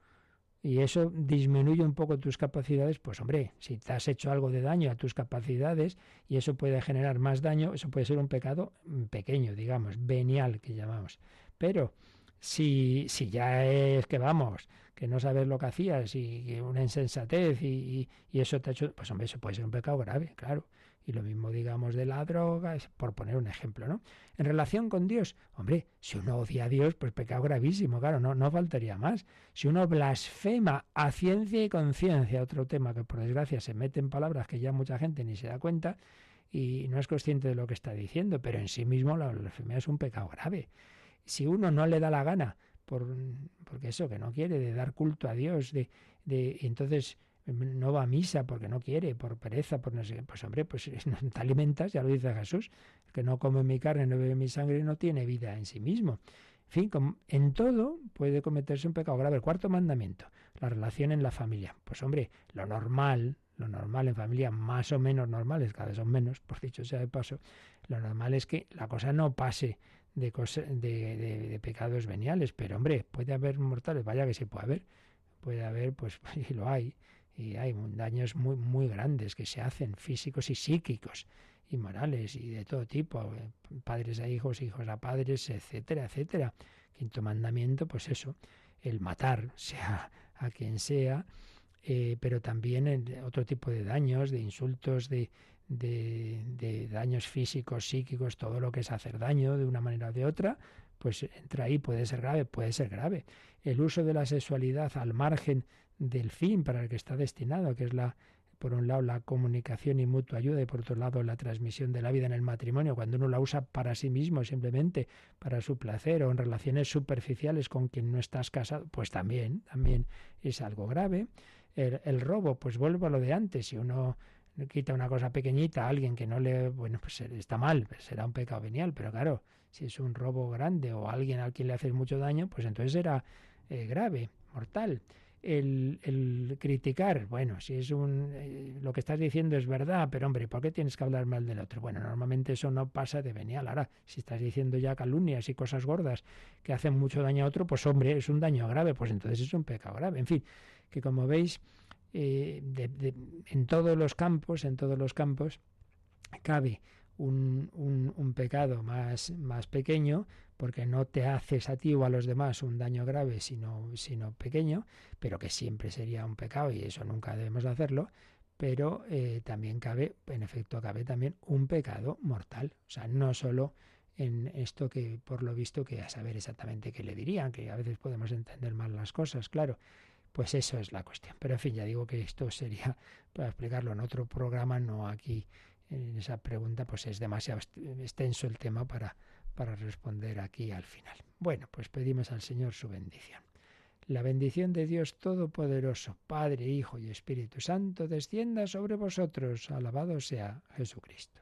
y eso disminuye un poco tus capacidades, pues hombre, si te has hecho algo de daño a tus capacidades y eso puede generar más daño, eso puede ser un pecado pequeño, digamos, venial que llamamos. Pero Si, si ya es que vamos, que no sabes lo que hacías y, una insensatez y, y, eso te ha hecho, pues hombre, eso puede ser un pecado grave, claro. Y lo mismo digamos de la droga, por poner un ejemplo, ¿no? En relación con Dios, hombre, si uno odia a Dios, pues pecado gravísimo, claro, no, no faltaría más. Si uno blasfema a ciencia y conciencia, otro tema que por desgracia se mete en palabras que ya mucha gente ni se da cuenta y no es consciente de lo que está diciendo, pero en sí mismo la blasfemia es un pecado grave. Si uno no le da la gana, por, porque eso, que no quiere, de dar culto a Dios, de, de entonces no va a misa porque no quiere, por pereza, por no sé Pues hombre, pues no te alimentas, ya lo dice Jesús, el que no come mi carne, no bebe mi sangre, no tiene vida en sí mismo. En fin, en todo puede cometerse un pecado grave. El cuarto mandamiento, la relación en la familia. Pues hombre, lo normal, lo normal en familias más o menos normales, cada vez son menos, por dicho sea de paso, lo normal es que la cosa no pase de, de, de, pecados veniales, pero hombre, puede haber mortales, vaya que sí puede haber, puede haber, pues, y lo hay, y hay daños muy, muy grandes que se hacen, físicos y psíquicos, y morales, y de todo tipo, eh, padres a hijos, hijos a padres, etcétera, etcétera. Quinto mandamiento, pues eso, el matar, sea a quien sea, eh, pero también otro tipo de daños, de insultos, de, de, de, daños físicos, psíquicos, todo lo que es hacer daño de una manera o de otra, pues entra ahí, puede ser grave, puede ser grave. El uso de la sexualidad al margen del fin para el que está destinado, que es la por un lado la comunicación y mutua ayuda y por otro lado la transmisión de la vida en el matrimonio, cuando uno la usa para sí mismo, simplemente para su placer o en relaciones superficiales con quien no estás casado, pues también, también es algo grave. El, el robo, pues vuelvo a lo de antes, si uno quita una cosa pequeñita a alguien que no le, bueno, pues está mal, pues será un pecado venial, pero claro, si es un robo grande o alguien al quien le haces mucho daño, pues entonces será eh, grave, mortal el, el, criticar, bueno, si es un eh, lo que estás diciendo es verdad, pero hombre, ¿por qué tienes que hablar mal del otro? Bueno, normalmente eso no pasa de venial. Ahora, si estás diciendo ya calumnias y cosas gordas que hacen mucho daño a otro, pues hombre, es un daño grave, pues entonces es un pecado grave. En fin, que como veis, eh, en todos los campos, en todos los campos, cabe un, un, un, pecado más, más pequeño, porque no te haces a ti o a los demás un daño grave, sino, sino pequeño, pero que siempre sería un pecado y eso nunca debemos de hacerlo, pero eh, también cabe, en efecto, cabe también un pecado mortal, o sea, no solo en esto que por lo visto que a saber exactamente qué le dirían, que a veces podemos entender mal las cosas, claro, pues eso es la cuestión. Pero en fin, ya digo que esto sería para explicarlo en otro programa, no aquí en esa pregunta, pues es demasiado extenso el tema para para responder aquí al final. Bueno, pues pedimos al Señor su bendición. La bendición de Dios Todopoderoso, Padre, Hijo y Espíritu Santo, descienda sobre vosotros. Alabado sea Jesucristo.